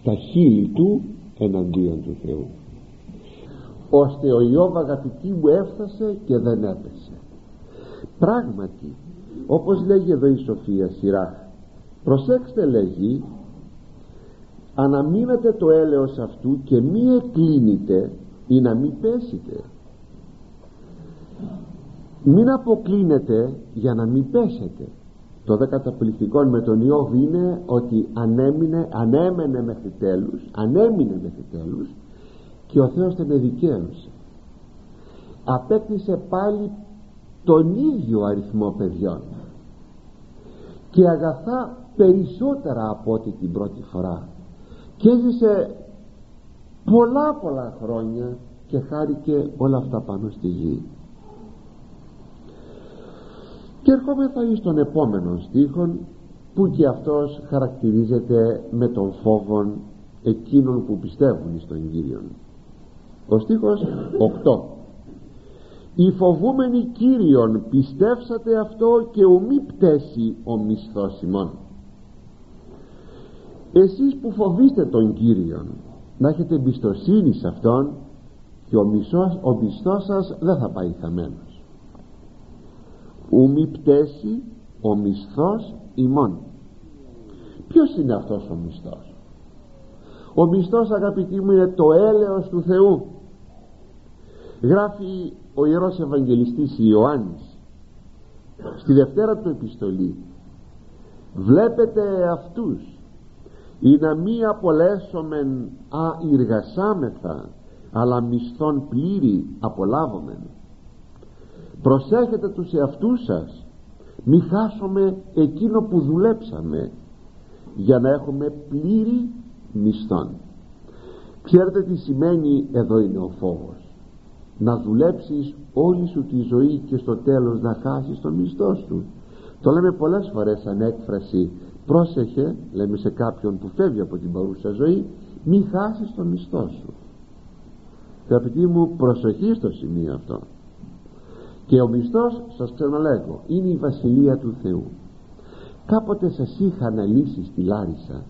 στα χείλη του εναντίον του Θεού ώστε ο Ιώβ αγαπητή μου έφτασε και δεν έπεσε πράγματι όπως λέγει εδώ η Σοφία Σειρά προσέξτε λέγει αναμείνετε το έλεος αυτού και μη εκλίνετε ή να μην πέσετε μην αποκλίνετε για να μην πέσετε το δε καταπληκτικό με τον Ιώβ είναι ότι ανέμεινε, ανέμενε μέχρι τέλους ανέμεινε μέχρι τέλους και ο Θεός τον εδικαίωσε απέκτησε πάλι τον ίδιο αριθμό παιδιών. Και αγαθά περισσότερα από ό,τι την πρώτη φορά. Και έζησε πολλά πολλά χρόνια και χάρηκε όλα αυτά πάνω στη γη. Και ερχόμεθα εις τον επόμενο στίχον που και αυτός χαρακτηρίζεται με τον φόβο εκείνων που πιστεύουν στον Κύριον. Ο στίχος 8 «Οι φοβούμενοι Κύριον πιστεύσατε αυτό και ουμή πτέσει ο μισθός ημών» εσείς που φοβείστε τον Κύριον να έχετε εμπιστοσύνη σε Αυτόν και ο, μισός, ο μισθός σας δεν θα πάει χαμένος. Ουμή πτέσει ο μισθός ημών. Ποιος είναι αυτός ο μισθός; Ο μισθός αγαπητοί μου είναι το έλεος του Θεού. Γράφει ο Ιερός Ευαγγελιστής Ιωάννης στη Δευτέρα του επιστολή βλέπετε αυτούς ή να μη απολέσομεν αηργασάμεθα αλλά μισθών πλήρη απολάβομεν. Προσέχετε τους εαυτούς σας μη χάσουμε εκείνο που δουλέψαμε για να έχουμε πλήρη μισθών ξέρετε τι σημαίνει εδώ είναι ο φόβος να δουλέψεις όλη σου τη ζωή και στο τέλος να χάσεις το μισθός σου. Το λέμε πολλές φορές σαν έκφραση. Πρόσεχε λέμε σε κάποιον που φεύγει από την παρούσα ζωή μη χάσεις το μισθό σου. Αγαπητοί μου προσοχή στο σημείο αυτό. Και ο μισθός σας ξαναλέγω είναι η βασιλεία του Θεού. Κάποτε σας είχα αναλύσει στη Λάρισα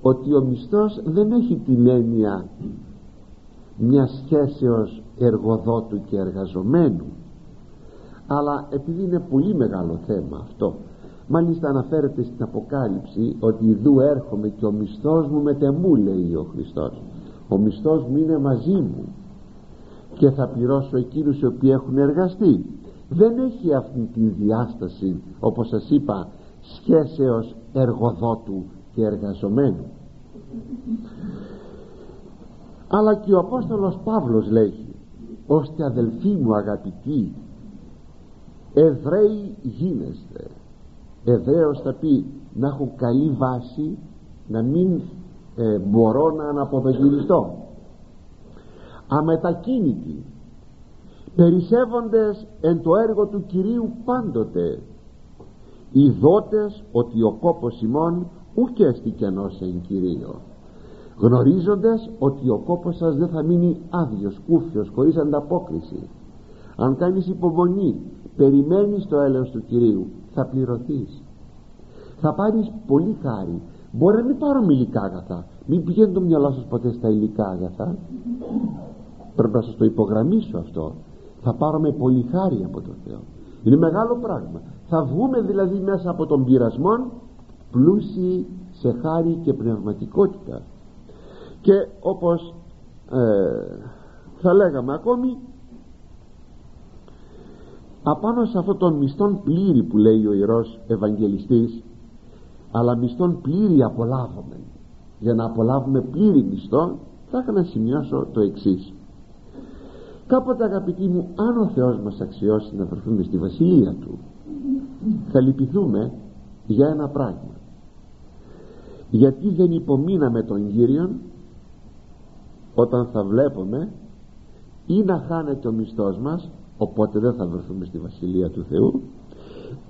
ότι ο μισθός δεν έχει την έννοια μιας σχέσεως εργοδότου και εργαζομένου. Αλλά επειδή είναι πολύ μεγάλο θέμα αυτό μάλιστα αναφέρεται στην Αποκάλυψη ότι ιδού έρχομαι και ο μισθός μου μετεμού λέει ο Χριστός. Ο μισθός μου είναι μαζί μου και θα πληρώσω εκείνους οι οποίοι έχουν εργαστεί δεν έχει αυτή τη διάσταση όπως σας είπα σχέσεως εργοδότου και εργαζομένου. Αλλά και ο Απόστολος Παύλος λέγει ώστε αδελφοί μου αγαπητοί Εβραίοι γίνεστε. Εβραίος θα πει να έχω καλή βάση να μην ε, μπορώ να αναποδογυριστώ. Αμετακίνητοι περισσεύοντες εν το έργο του Κυρίου πάντοτε. Οι δότες ότι ο κόπος ημών ούκ έστι κενός εν Κυρίω γνωρίζοντας ότι ο κόπος σας δεν θα μείνει άδειος, κούφιος, χωρίς ανταπόκριση. Αν κάνεις υπομονή περιμένεις το έλεος του Κυρίου θα πληρωθείς θα πάρεις πολύ χάρη. Μπορεί να μην πάρουμε υλικά αγαθά. Μην πηγαίνει το μυαλό σας ποτέ στα υλικά αγαθά. Πρέπει να σας το υπογραμμίσω αυτό. Θα πάρουμε πολύ χάρη από τον Θεό. Είναι μεγάλο πράγμα. Θα βγούμε δηλαδή μέσα από τον πειρασμό πλούσιοι σε χάρη και πνευματικότητα και όπως ε, θα λέγαμε ακόμη απάνω σε αυτόν τον μισθόν πλήρη που λέει ο Ιερός Ευαγγελιστής αλλά μισθόν πλήρη απολάβουμε για να απολάβουμε πλήρη μισθό θα είχα να σημειώσω το εξής. Κάποτε αγαπητοί μου αν ο Θεός μας αξιώσει να βρεθούμε στη Βασιλεία Του θα λυπηθούμε για ένα πράγμα. Γιατί δεν υπομείναμε τον Κύριον όταν θα βλέπουμε ή να χάνεται ο μισθός μας οπότε δεν θα βρεθούμε στη Βασιλεία του Θεού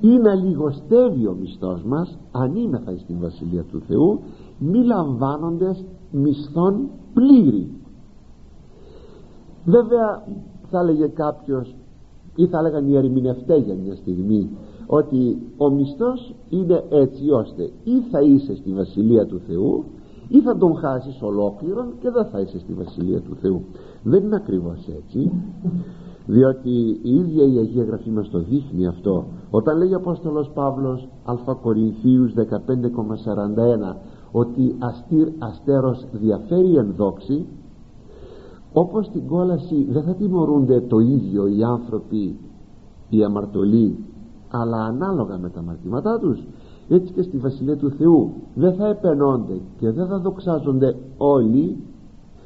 ή να λιγοστεύει ο μισθός μας αν θα στην Βασιλεία του Θεού μη λαμβάνοντες μισθών πλήρη. Βέβαια θα έλεγε κάποιος ή θα έλεγαν οι ερμηνευτές για μια στιγμή ότι ο μισθός είναι έτσι ώστε ή θα είσαι στη Βασιλεία του Θεού ή θα τον χάσεις ολόκληρον και δεν θα είσαι στη Βασιλεία του Θεού. Δεν είναι ακριβώς έτσι. Διότι η ίδια η Αγία Γραφή μας το δείχνει αυτό. Όταν λέει ο Απόστολος Παύλος Α Κορινθίους 15,41 ότι αστήρ αστέρος διαφέρει εν δόξη όπως στην κόλαση δεν θα τιμωρούνται το ίδιο οι άνθρωποι οι αμαρτωλοί αλλά ανάλογα με τα αμαρτήματά τους έτσι και στη Βασιλεία του Θεού. Δεν θα επενώνται και δεν θα δοξάζονται όλοι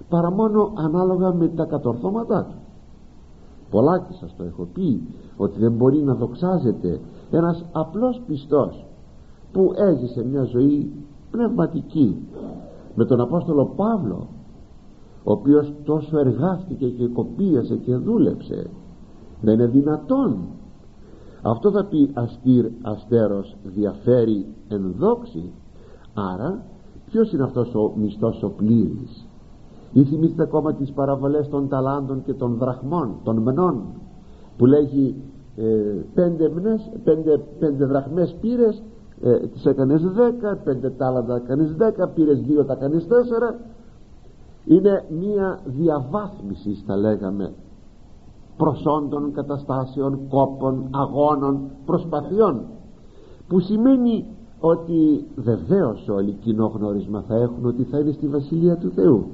παρά μόνο ανάλογα με τα κατορθώματά του. Πολλά και σας το έχω πει ότι δεν μπορεί να δοξάζεται ένας απλός πιστός που έζησε μια ζωή πνευματική με τον Απόστολο Παύλο ο οποίος τόσο εργάστηκε και κοπίασε και δούλεψε δεν είναι δυνατόν αυτό θα πει αστήρ αστέρος διαφέρει εν δόξη άρα ποιος είναι αυτός ο μισθός ο πλήρης; Ή θυμίστε ακόμα τις παραβολές των ταλάντων και των δραχμών των μενών που λέγει ε, πέντε, μνες, πέντε, πέντε δραχμές πήρες ε, τις έκανες δέκα πέντε τάλαντα έκανες δέκα πήρες δύο τα κάνεις τέσσερα. Είναι μία διαβάθμιση θα λέγαμε προσόντων, καταστάσεων, κόπων, αγώνων, προσπαθειών που σημαίνει ότι βεβαίως όλοι κοινό γνώρισμα θα έχουν ότι θα είναι στη Βασιλεία του Θεού.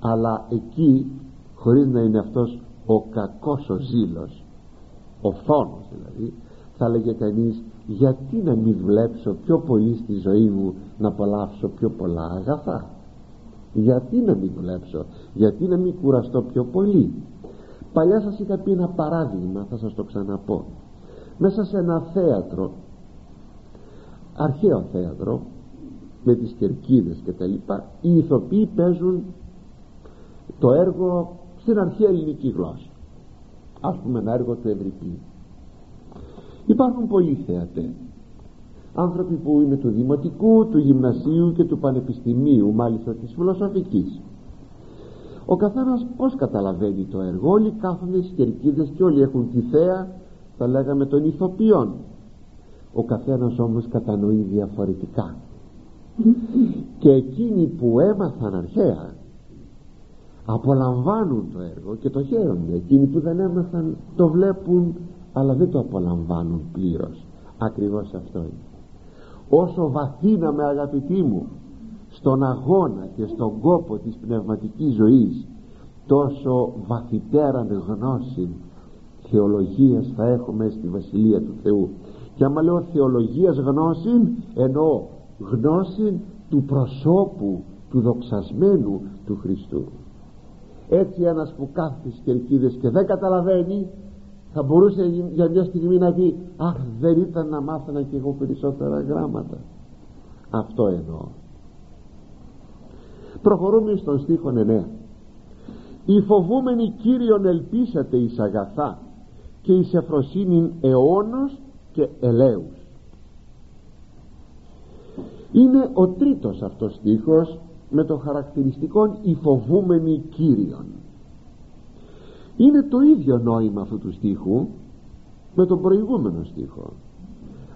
Αλλά εκεί χωρίς να είναι αυτός ο κακός ο ζήλος ο φθόνος δηλαδή θα λέγε κανείς γιατί να μην βλέψω πιο πολύ στη ζωή μου να απολαύσω πιο πολλά αγαθά; Γιατί να μην δουλέψω γιατί να μην κουραστώ πιο πολύ; Παλιά σας είχα πει ένα παράδειγμα θα σας το ξαναπώ. Μέσα σε ένα θέατρο αρχαίο θέατρο με τις κερκίδες και τα λοιπά οι ηθοποιοί παίζουν το έργο στην αρχαία ελληνική γλώσσα. Ας πούμε ένα έργο του Ευρυπή υπάρχουν πολλοί θεατές άνθρωποι που είναι του δημοτικού, του γυμνασίου και του πανεπιστημίου μάλιστα της φιλοσοφικής ο καθένας πως καταλαβαίνει το έργο. Όλοι κάθονται στις κερκίδες και όλοι έχουν τη θέα θα λέγαμε των ηθοποιών. Ο καθένας όμως κατανοεί διαφορετικά. Και εκείνοι που έμαθαν αρχαία απολαμβάνουν το έργο και το χαίρονται. Εκείνοι που δεν έμαθαν το βλέπουν αλλά δεν το απολαμβάνουν πλήρως. Ακριβώς αυτό είναι. Όσο βαθύναμε αγαπητοί μου στον αγώνα και στον κόπο της πνευματικής ζωής τόσο βαθυτέραν γνώση θεολογίας θα έχουμε στη Βασιλεία του Θεού. Και άμα λέω θεολογίας γνώση εννοώ γνώση του προσώπου του δοξασμένου του Χριστού. Έτσι ένας που κάθεται στις κερκίδες και δεν καταλαβαίνει θα μπορούσε για μια στιγμή να πει αχ δεν ήταν να μάθαινα και εγώ περισσότερα γράμματα αυτό εννοώ προχωρούμε στον στίχο 9 οι φοβούμενοι Κύριον ελπίσατε εις αγαθά και εις εφροσύνην αιώνος και ελέους είναι ο τρίτος αυτός στίχος με το χαρακτηριστικό οι φοβούμενοι Κύριον είναι το ίδιο νόημα αυτού του στίχου με τον προηγούμενο στίχο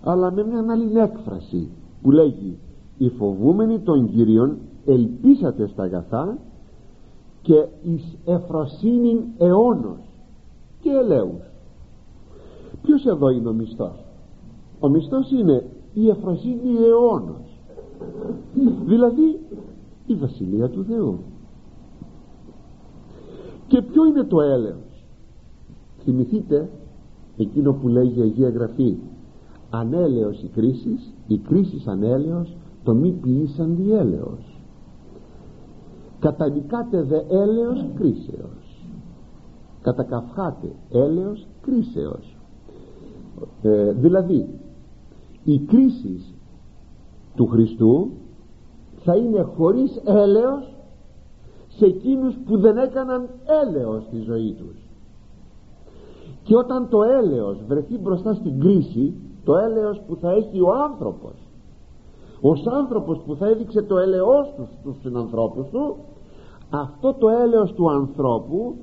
αλλά με μια άλλη έκφραση που λέγει οι φοβούμενοι των Κύριων ελπίσατε στα αγαθά και εις εφροσύνην αιώνος και ελέους. Ποιος εδώ είναι ο μισθός; Ο μισθός είναι η εφροσύνη αιώνος. Δηλαδή η Βασιλεία του Θεού. Και ποιο είναι το έλεος; Θυμηθείτε εκείνο που λέγει η Αγία Γραφή ανέλεος η κρίσης η κρίσης ανέλεος το μη ποιήσαν διέλεος καταδικάτε δε έλεος κρίσεως. Κατακαυχάτε έλεος κρίσεως. Ε, δηλαδή η κρίση του Χριστού θα είναι χωρίς έλεος σε εκείνους που δεν έκαναν έλεος στη ζωή τους. Και όταν το έλεος βρεθεί μπροστά στην κρίση το έλεος που θα έχει ο άνθρωπος ως άνθρωπος που θα έδειξε το έλεος του στους συνανθρώπους του αυτό το έλεος του ανθρώπου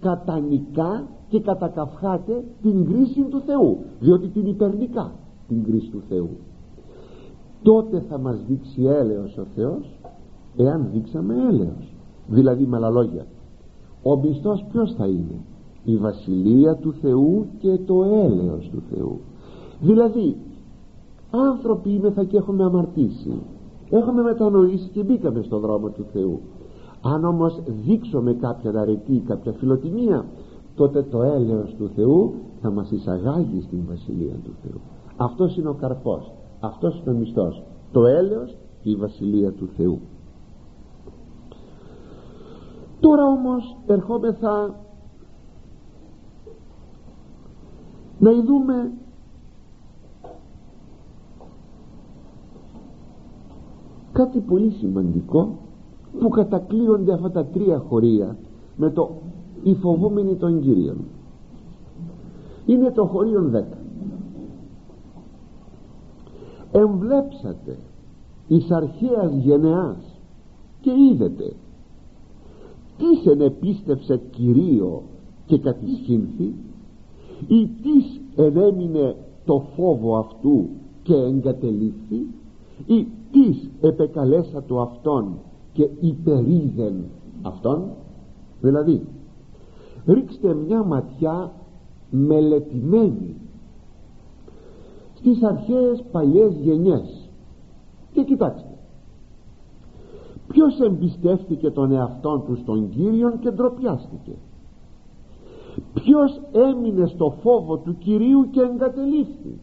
κατανικά και κατακαυχάται την κρίση του Θεού διότι την υπερνικά την κρίση του Θεού. Τότε θα μας δείξει έλεος ο Θεός εάν δείξαμε έλεος. Δηλαδή με άλλα λόγια ο μισθός ποιος θα είναι; Η βασιλεία του Θεού και το έλεος του Θεού. Δηλαδή άνθρωποι είμεθα και έχουμε αμαρτήσει. Έχουμε μετανοήσει και μπήκαμε στον δρόμο του Θεού αν όμως δείξουμε κάποια αρετή κάποια φιλοτιμία τότε το έλεος του Θεού θα μας εισαγάγει στην βασιλεία του Θεού. Αυτός είναι ο καρπός. Αυτός είναι ο μισθός. Το έλεος και η βασιλεία του Θεού. Τώρα όμως ερχόμεθα να ειδούμε κάτι πολύ σημαντικό που κατακλείονται αυτά τα τρία χωρία με το «οι φοβούμενοι των Κυρίων» είναι το χωρίον 10 εμβλέψατε εις αρχαίας γενεάς και είδετε. Τι ενεπίστευσε Κυρίο και κατησχύνθη. Ή τι ενέμεινε το φόβο αυτού και εγκατελείφθη. Ή τι επεκαλέσα του αυτόν και υπερίδεν αυτόν. Δηλαδή ρίξτε μια ματιά μελετημένη στις αρχαίες παλιές γενιές. Και κοιτάξτε ποιος εμπιστεύτηκε τον εαυτόν του στον Κύριον και ντροπιάστηκε. Ποιος έμεινε στο φόβο του Κυρίου και εγκατελείφθη.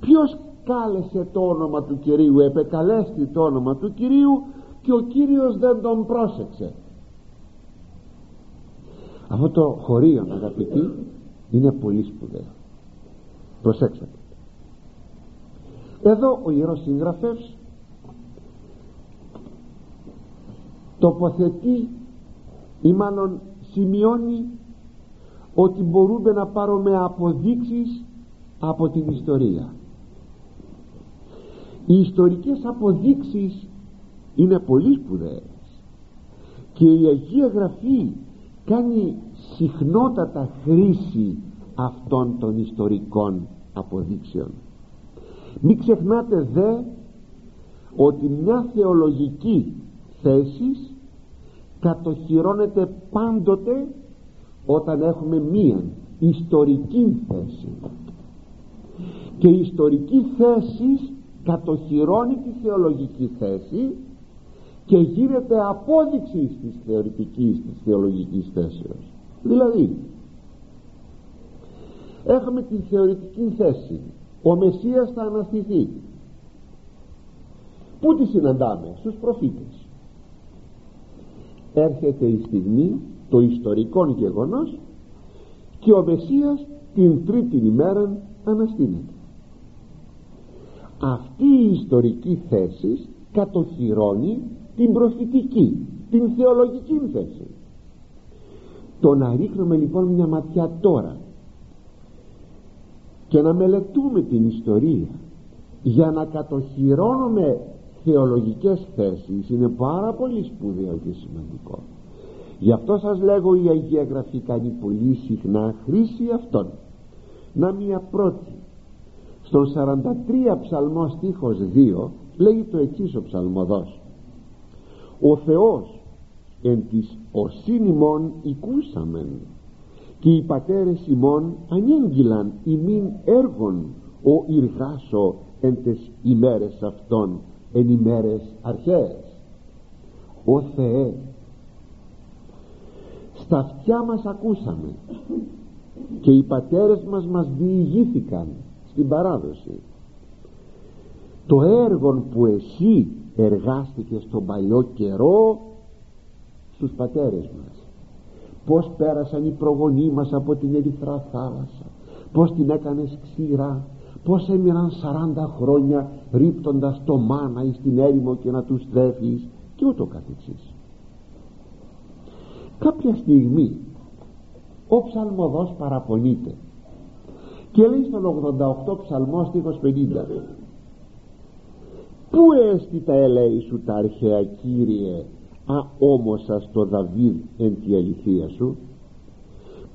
Ποιος κάλεσε το όνομα του Κυρίου επεκαλέστη το όνομα του Κυρίου και ο Κύριος δεν τον πρόσεξε. Αυτό το χωρίο αγαπητοί είναι πολύ σπουδαίο. Προσέξτε. Εδώ ο Ιερός Συγγραφεύς τοποθετεί ή μάλλον σημειώνει ότι μπορούμε να πάρουμε αποδείξεις από την ιστορία οι ιστορικές αποδείξεις είναι πολύ σπουδαίες. Και η Αγία Γραφή κάνει συχνότατα χρήση αυτών των ιστορικών αποδείξεων. Μην ξεχνάτε δε ότι μια θεολογική θέση κατοχυρώνεται πάντοτε όταν έχουμε μία ιστορική θέση. Και η ιστορική θέση κατοχυρώνει τη θεολογική θέση και γίνεται απόδειξη της θεωρητικής της θεολογικής θέσεως. Δηλαδή έχουμε τη θεωρητική θέση. Ο Μεσσίας θα αναστηθεί. Πού τη συναντάμε; Στους προφήτες. Έρχεται η στιγμή το ιστορικό γεγονός και ο Μεσσίας την τρίτη ημέρα αναστήνεται αυτή η ιστορική θέση κατοχυρώνει την προφητική την θεολογική θέση. Το να ρίχνουμε λοιπόν μια ματιά τώρα και να μελετούμε την ιστορία για να κατοχυρώνουμε θεολογικές θέσεις είναι πάρα πολύ σπουδαίο και σημαντικό. Γι' αυτό σας λέγω η Αγία Γραφή κάνει πολύ συχνά χρήση αυτών. Να μια πρώτη στον 43 ψαλμό στίχος 2 λέγει το εξής ο ψαλμοδός. Ο Θεός εν της οσύν ημών οικούσαμεν και οι πατέρες ημών ανήγγυλαν ημίν έργων ο Ιργάσο εν τες ημέρες αυτών εν ημέρες αρχαίες ο Θεέ στα αυτιά μας ακούσαμε και οι πατέρες μας μας διηγήθηκαν στην παράδοση. Το έργο που εσύ εργάστηκες στον παλιό καιρό στους πατέρες μας. Πως πέρασαν οι προγονείς μας από την ερυθρά θάλασσα. Πως την έκανες ξηρά. Πως έμειναν 40 χρόνια ρίπτοντας το μάνα εις την έρημο και να τους τρέφεις και ούτω καθεξής. Κάποια στιγμή ο ψαλμοδός παραπονείται και λέει στον 88 ψαλμός στίχος 50 Πού έστι τα ελέη σου τα αρχαία Κύριε Α όμως το Δαβίδ εν τη αληθεία σου;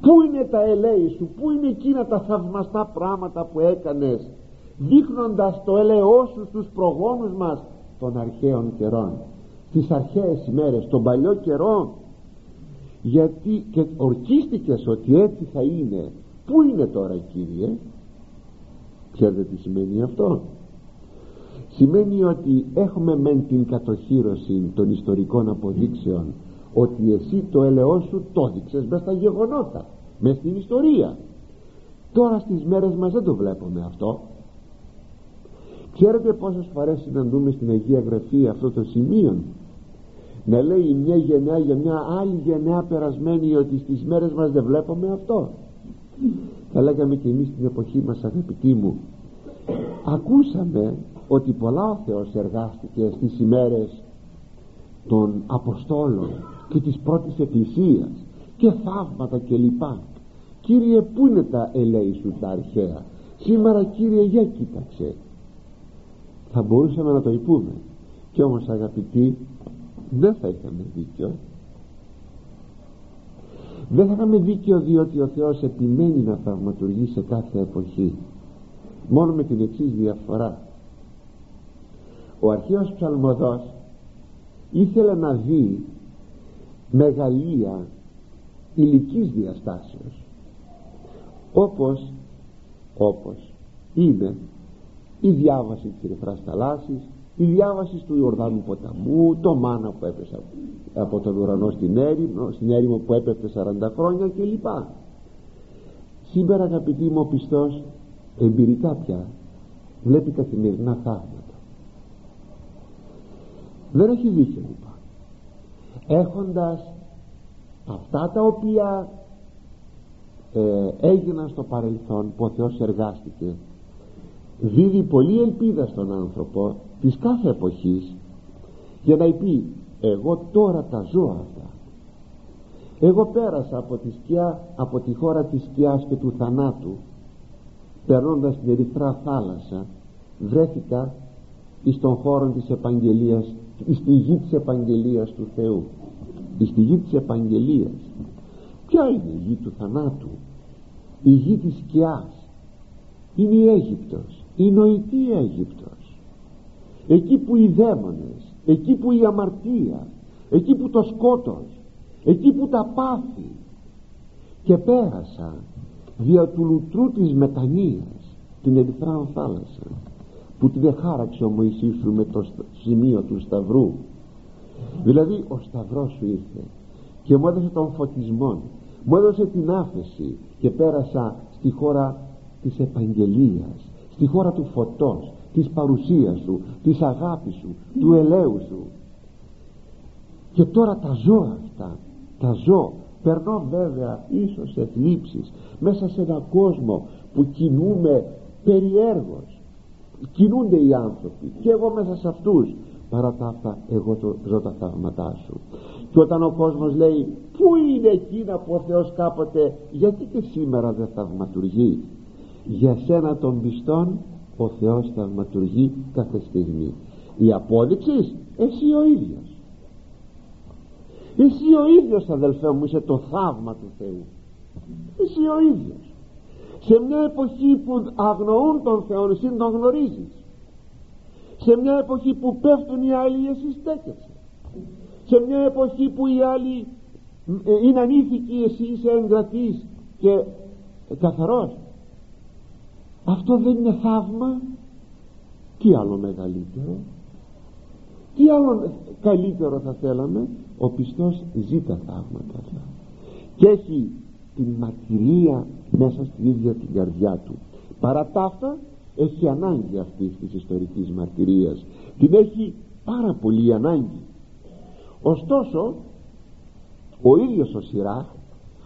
Πού είναι τα ελέη σου Πού είναι εκείνα τα θαυμαστά πράγματα που έκανες Δείχνοντας το ελαιό σου στους προγόνους μας Των αρχαίων καιρών Τις αρχαίες ημέρες Των παλιό καιρό; Γιατί και ορκίστηκες ότι έτσι θα είναι Πού είναι τώρα Κύριε; Ξέρετε τι σημαίνει αυτό; Σημαίνει ότι έχουμε μεν την κατοχήρωση των ιστορικών αποδείξεων ότι εσύ το ελαιό σου το δείξες μες στα γεγονότα μες στην ιστορία. Τώρα στις μέρες μας δεν το βλέπουμε αυτό. Ξέρετε πόσες φορές συναντούμε στην Αγία Γραφή αυτό το σημείο; Να λέει μια γενναία για μια άλλη γενναία περασμένη ότι στις μέρες μας δεν βλέπουμε αυτό θα λέγαμε και εμείς στην εποχή μας αγαπητοί μου. Ακούσαμε ότι πολλά ο Θεός εργάστηκε στις ημέρες των Αποστόλων και της πρώτης εκκλησίας και θαύματα κλπ. Κύριε πού είναι τα ελέη σου τα αρχαία; Σήμερα Κύριε για κοίταξε. Θα μπορούσαμε να το υπούμε. Και όμως αγαπητοί δεν θα είχαμε δίκιο δεν θα είχαμε δίκιο διότι ο Θεός επιμένει να θαυματουργεί σε κάθε εποχή. Μόνο με την εξής διαφορά. Ο αρχαίος ψαλμοδός ήθελε να δει μεγαλεία ηλικής διαστάσεως όπως όπως είναι η διάβαση της ερυθράς θαλάσσης η διάβαση του Ιορδάνου ποταμού το μάνα που έπεσε από τον ουρανό στην έρημο, στην έρημο που έπεφτε 40 χρόνια κλπ. Σήμερα αγαπητοί μου ο πιστός εμπειρικά πια βλέπει καθημερινά θαύματα. Δεν έχει δίκιο λοιπόν έχοντας αυτά τα οποία ε, έγιναν στο παρελθόν που ο Θεός εργάστηκε δίδει πολύ ελπίδα στον άνθρωπο της κάθε εποχής για να πει εγώ τώρα τα ζω αυτά. Εγώ πέρασα από τη σκιά από τη χώρα της σκιάς και του θανάτου περνώντας την ερυθρά θάλασσα βρέθηκα εις τον χώρο της επαγγελίας στη γη της επαγγελίας του Θεού στη γη της επαγγελίας. Ποια είναι η γη του θανάτου; Η γη της σκιάς. Είναι η Αίγυπτος. Η νοητή Αίγυπτος εκεί που οι δαίμονες εκεί που η αμαρτία εκεί που το σκότος εκεί που τα πάθη. Και πέρασα δια του λουτρού της μετανοίας την ερυθρά θάλασσα που την χάραξε ο Μωυσής σου με το σημείο του σταυρού. Δηλαδή ο σταυρός σου ήρθε και μου έδωσε τον φωτισμό μου έδωσε την άφεση και πέρασα στη χώρα της επαγγελίας στη χώρα του φωτός της παρουσίας σου της αγάπης σου του ελέου σου. Και τώρα τα ζω αυτά τα ζω. Περνώ βέβαια ίσως σε θλίψεις μέσα σε έναν κόσμο που κινούμε περιέργως. Κινούνται οι άνθρωποι και εγώ μέσα σε αυτούς. Παρά τα αυτά εγώ το, ζω τα θαύματά σου. Και όταν ο κόσμος λέει πού είναι εκείνα που ο Θεός κάποτε γιατί και σήμερα δεν θαυματουργεί; Για σένα των πιστών ο Θεός θαυματουργεί κάθε στιγμή. Η απόδειξη εσύ ο ίδιος. Εσύ ο ίδιος αδελφέ μου είσαι το θαύμα του Θεού. Εσύ ο ίδιος. Σε μια εποχή που αγνοούν τον Θεό εσύ τον γνωρίζεις. Σε μια εποχή που πέφτουν οι άλλοι εσύ στέκεσαι. Σε μια εποχή που οι άλλοι ε, είναι ανήθικοι εσύ είσαι εγκρατής και καθαρός αυτό δεν είναι θαύμα. Τι άλλο μεγαλύτερο; Τι άλλο καλύτερο θα θέλαμε; Ο πιστός ζει τα θαύματα αυτά. Και έχει την μαρτυρία μέσα στην ίδια την καρδιά του. Παρά τα αυτά έχει ανάγκη αυτής της ιστορικής μαρτυρίας. Την έχει πάρα πολύ ανάγκη. Ωστόσο ο ίδιος ο Σιράχ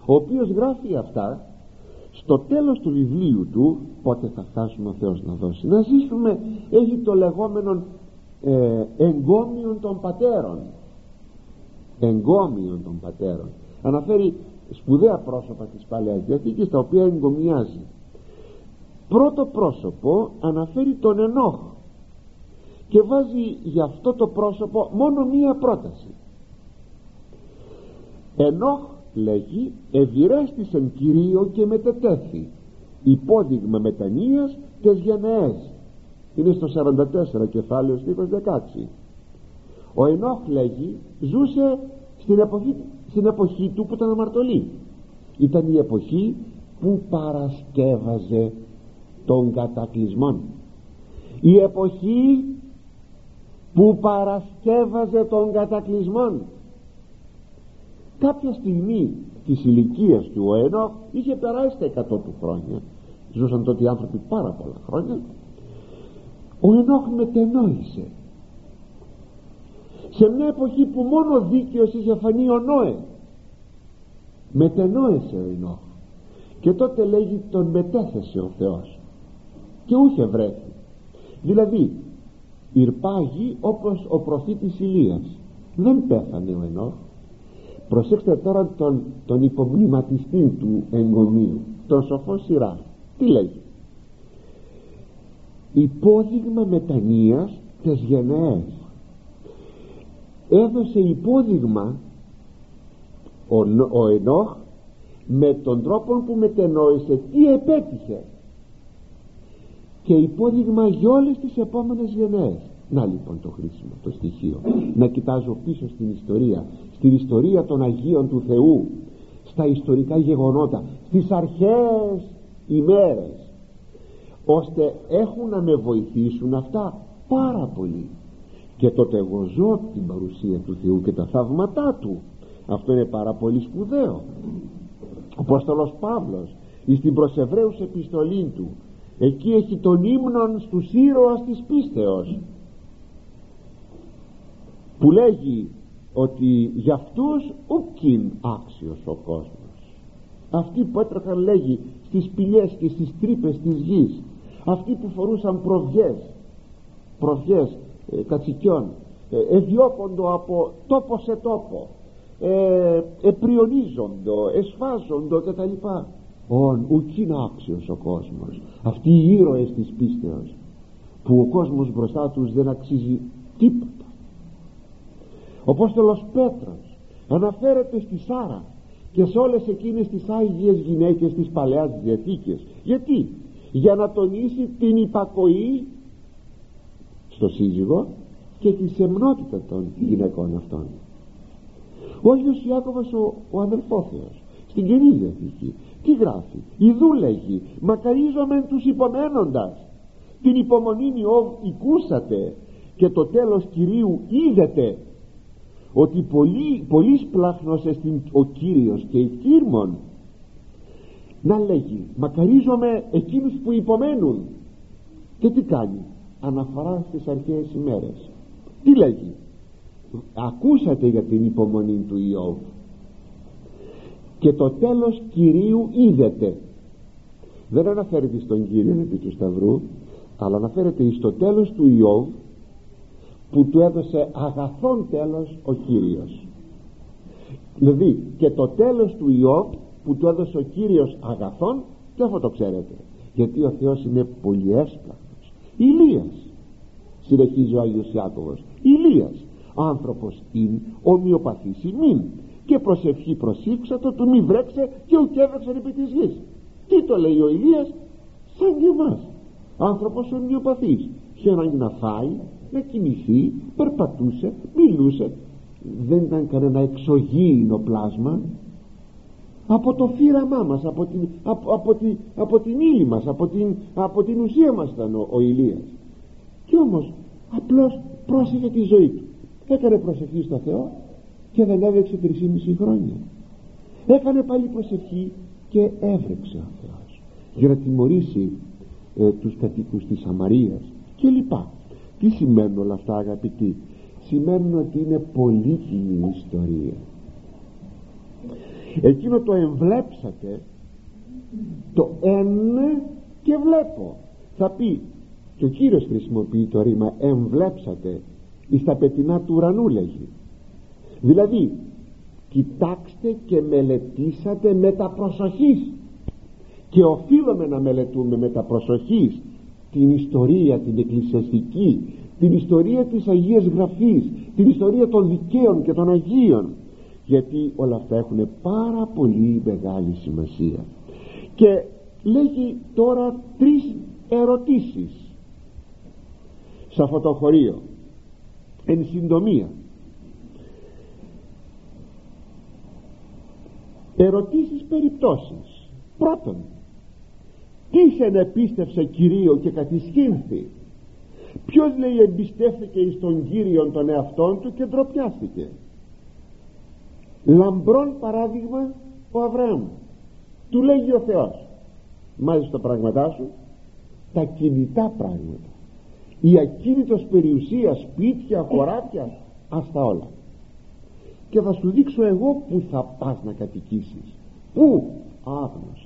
ο οποίος γράφει αυτά στο τέλος του βιβλίου του πότε θα φτάσουμε ο Θεός να δώσει να ζήσουμε έχει το λεγόμενο ε, εγκόμιον των πατέρων. Εγκόμιον των πατέρων. Αναφέρει σπουδαία πρόσωπα της Παλαιάς Διαθήκης τα οποία εγκομιάζει. Πρώτο πρόσωπο αναφέρει τον Ενόχ και βάζει για αυτό το πρόσωπο μόνο μία πρόταση. Ενόχ λέγει ευηρέστησεν Κυρίω και μετετέθη υπόδειγμα μετανοίας και γενναίες είναι στο 44 κεφάλαιος στίχος 16 ο Ενόχ λέγει ζούσε στην εποχή, στην εποχή του που ήταν αμαρτωλή. Ήταν η εποχή που παρασκεύαζε των κατακλυσμών η εποχή που παρασκεύαζε των κατακλυσμών κάποια στιγμή της ηλικίας του ο Ενόχ είχε περάσει τα 100 του χρόνια. Ζούσαν τότε οι άνθρωποι πάρα πολλά χρόνια. Ο Ενόχ μετενόησε. Σε μια εποχή που μόνο δίκαιος είχε φανεί ο Νόε. Μετενόησε ο Ενόχ και τότε λέγει τον μετέθεσε ο Θεός και ούχε βρέθη δηλαδή ηρπάγει όπως ο προφήτης Ηλίας. Δεν πέθανε ο Ενόχ προσέξτε τώρα τον, τον υπομνηματιστή του εγκομείου τον σοφό σειρά τι λέγει; Υπόδειγμα μετανοίας τις γενναίες έδωσε υπόδειγμα ο, ο Ενόχ με τον τρόπο που μετενόησε τι επέτυχε. Και υπόδειγμα για όλες τις επόμενες γενναίες να λοιπόν το χρήσιμο το στοιχείο. Να κοιτάζω πίσω στην ιστορία στην ιστορία των Αγίων του Θεού στα ιστορικά γεγονότα στις αρχαίες ημέρες ώστε έχουν να με βοηθήσουν αυτά πάρα πολύ. Και τότε εγώ ζω την παρουσία του Θεού και τα θαύματά του. Αυτό είναι πάρα πολύ σπουδαίο. Ο Απόστολος Παύλος στην προσεβραίους επιστολή του εκεί έχει τον ύμνον στους ήρωας της πίστεως που λέγει ότι για αυτούς ουκίν άξιος ο κόσμος. Αυτοί που έτρεχαν λέγει στις πηλιές και στις τρύπες της γης. Αυτοί που φορούσαν προβιές προβιές ε, κατσικιών ε, εδιώκοντο από τόπο σε τόπο ε, επριονίζοντο εσφάζοντο και τα λοιπά. Ον ουκίν άξιος ο κόσμος. Αυτοί οι ήρωες της πίστεως που ο κόσμος μπροστά τους δεν αξίζει τίποτα ο Απόστολος Πέτρος αναφέρεται στη Σάρα και σε όλες εκείνες τις άγιες γυναίκες της Παλαιάς Διαθήκης. Γιατί; Για να τονίσει την υπακοή στο σύζυγο και της σεμνότητα των γυναικών αυτών. Ο Άγιος Ιάκωβος ο, ο αδελφόθεος στην Καινή Διαθήκη τι γράφει; Ιδού λέγει μακαρίζομεν τους υπομένοντας την υπομονή Ιώβ οικούσατε και το τέλος Κυρίου είδετε ότι πολύ, πολύς σπλάχνος εστιν ο Κύριος και η κύρμον να λέγει μακαρίζομαι εκείνους που υπομένουν και τι κάνει αναφορά στις αρχαίες ημέρες. Τι λέγει ακούσατε για την υπομονή του Ιώβ και το τέλος Κυρίου είδετε δεν αναφέρεται στον Κύριο επί του Σταυρού αλλά αναφέρεται στο τέλος του Ιώβ που του έδωσε αγαθόν τέλος ο Κύριος. Δηλαδή και το τέλος του Ιώβ που του έδωσε ο Κύριος αγαθόν και αυτό το ξέρετε γιατί ο Θεός είναι πολύ έσπλαχνος Ηλίας συνεχίζει ο Άγιος Ιάκωβος Ηλίας άνθρωπος είναι ομοιοπαθής ημίν και προσευχή προσήξατο του μη βρέξε και ουκέβρεξαν επί της γης. Τι το λέει ο Ηλίας; Σαν και εμάς άνθρωπος ομοιοπαθής. Είχε ανάγκη να φάει να κοιμηθεί περπατούσε, μιλούσε. Δεν ήταν κανένα εξωγήινο πλάσμα. Από το φύραμά μας από την, από, από, την, από την ύλη μας από την, από την ουσία μας ήταν ο, ο Ηλίας. Και όμως απλώς πρόσεχε τη ζωή του. Έκανε προσευχή στο Θεό και δεν έβρεξε 3,5 χρόνια. Έκανε πάλι προσευχή και έβρεξε ο Θεός. Για να τιμωρήσει ε, τους κατοίκους της Σαμαρίας και λοιπά τι σημαίνουν όλα αυτά αγαπητοί; Σημαίνουν ότι είναι πολύτιμη ιστορία. Εκείνο το εμβλέψατε το εν και βλέπω. Θα πει και ο Κύριος χρησιμοποιεί το ρήμα εμβλέψατε εις τα πετεινά του ουρανού λέγει. Δηλαδή κοιτάξτε και μελετήσατε με τα προσοχής. Και οφείλουμε να μελετούμε με τα προσοχής την ιστορία την εκκλησιαστική την ιστορία της Αγίας Γραφής την ιστορία των δικαίων και των Αγίων. Γιατί όλα αυτά έχουν πάρα πολύ μεγάλη σημασία. Και λέγει τώρα τρεις ερωτήσεις σε αυτό το χωρίο. Εν συντομία. Ερωτήσεις περιπτώσεις. Πρώτον τι σε επίστευσε Κυρίο και κατησχύνθη. Ποιος λέει εμπιστεύθηκε εις τον Κύριον τον εαυτόν του και ντροπιάστηκε. Λαμπρόν παράδειγμα ο Αβραάμ. Του λέγει ο Θεός. Μάλιστα τα πράγματά σου. Τα κινητά πράγματα. Η ακίνητος περιουσία σπίτια, χωράτια ας τα όλα. Και θα σου δείξω εγώ που θα πας να κατοικήσεις. Πού άγνωστο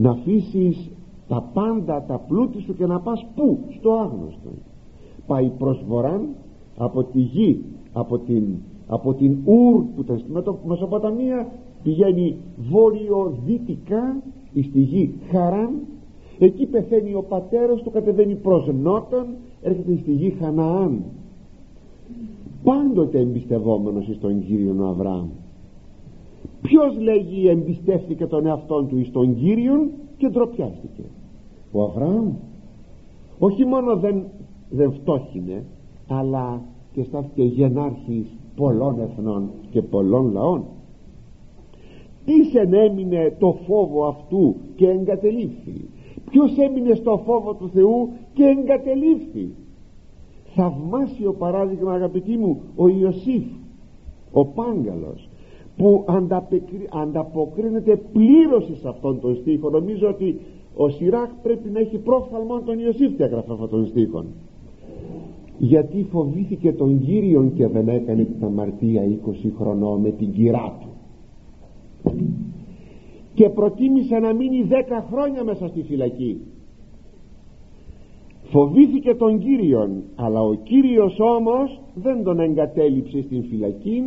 να αφήσει τα πάντα τα πλούτη σου και να πας πού; Στο άγνωστο. Πάει προς βοράν από τη γη από την, από την Ουρ που ήταν στη Μεσοποταμία πηγαίνει βόρειο-δυτικά στη γη Χαράν. Εκεί πεθαίνει ο πατέρας του κατεβαίνει προς νότον έρχεται στη γη Χαναάν. Πάντοτε εμπιστευόμενος εις τον Κύριον Αβραάμ ποιος λέγει εμπιστεύτηκε τον εαυτόν του εις τον Κύριον και ντροπιάστηκε. Ο Αβραάμ. Όχι μόνο δεν, δεν φτώχινε αλλά και στάθηκε γενάρχης πολλών εθνών και πολλών λαών. Τι σε έμεινε το φόβο αυτού και εγκατελείφθη. Ποιος έμεινε στο φόβο του Θεού και εγκατελείφθη. Θαυμάσιο παράδειγμα αγαπητοί μου ο Ιωσήφ ο Πάγκαλος που ανταποκρίνεται πλήρως σε αυτόν τον στίχο. Νομίζω ότι ο Σιράχ πρέπει να έχει πρόφθαλμο τον Ιωσήφ και έγραφε αυτόν τον στίχο γιατί φοβήθηκε τον Κύριον και δεν έκανε την αμαρτία 20 χρονών με την κυρά του. Και προτίμησε να μείνει 10 χρόνια μέσα στη φυλακή. Φοβήθηκε τον Κύριον αλλά ο Κύριος όμως δεν τον εγκατέλειψε στην φυλακή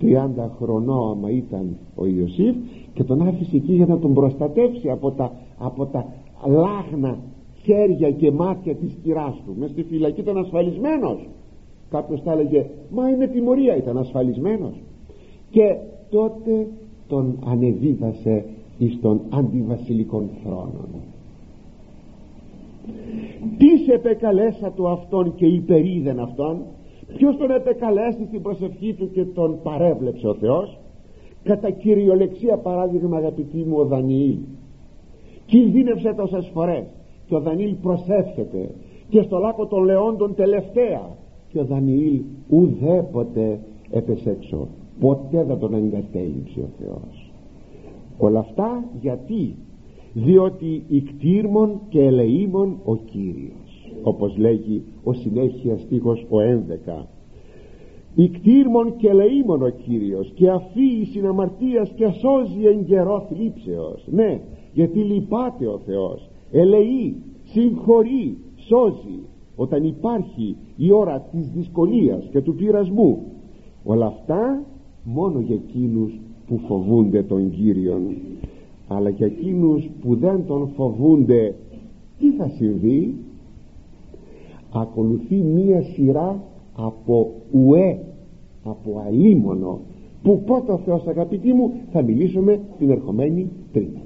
30 χρονών άμα ήταν ο Ιωσήφ και τον άφησε εκεί για να τον προστατεύσει από τα, από τα λάχνα χέρια και μάτια της κυράς του. Μες στη φυλακή ήταν ασφαλισμένος. Κάποιος θα έλεγε μα είναι τιμωρία ήταν ασφαλισμένος και τότε τον ανεβίβασε εις τον αντιβασιλικών θρόνων. Τις σε επεκαλέσα του αυτόν και υπερίδεν αυτόν ποιος τον επεκαλέσει στην προσευχή του και τον παρέβλεψε ο Θεός; Κατά κυριολεξία παράδειγμα αγαπητοί μου ο Δανιήλ. Κινδύνευσε τόσες φορές και ο Δανιήλ προσεύχεται και στο λάκκο των λεόντων τελευταία και ο Δανιήλ ουδέποτε έπεσε έξω. Ποτέ δεν τον εγκατέλειψε ο Θεός. Όλα αυτά γιατί; Διότι κτήρμον και ελεήμων ο Κύριος όπως λέγει ο συνέχεια στίχος ο 11 κτήρμον και ελεήμων ο Κύριος και αφήει συναμαρτίας και σώζει εν καιρό θλίψεως ναι γιατί λυπάται ο Θεός. Ελεεί, συγχωρεί, σώζει όταν υπάρχει η ώρα της δυσκολίας και του πειρασμού. Όλα αυτά μόνο για εκείνους που φοβούνται τον Κύριον. Αλλά για εκείνους που δεν τον φοβούνται τι θα συμβεί; Ακολουθεί μία σειρά από ουέ από αλίμονο που πρώτα ο Θεός αγαπητοί μου θα μιλήσουμε την ερχομένη τρίτη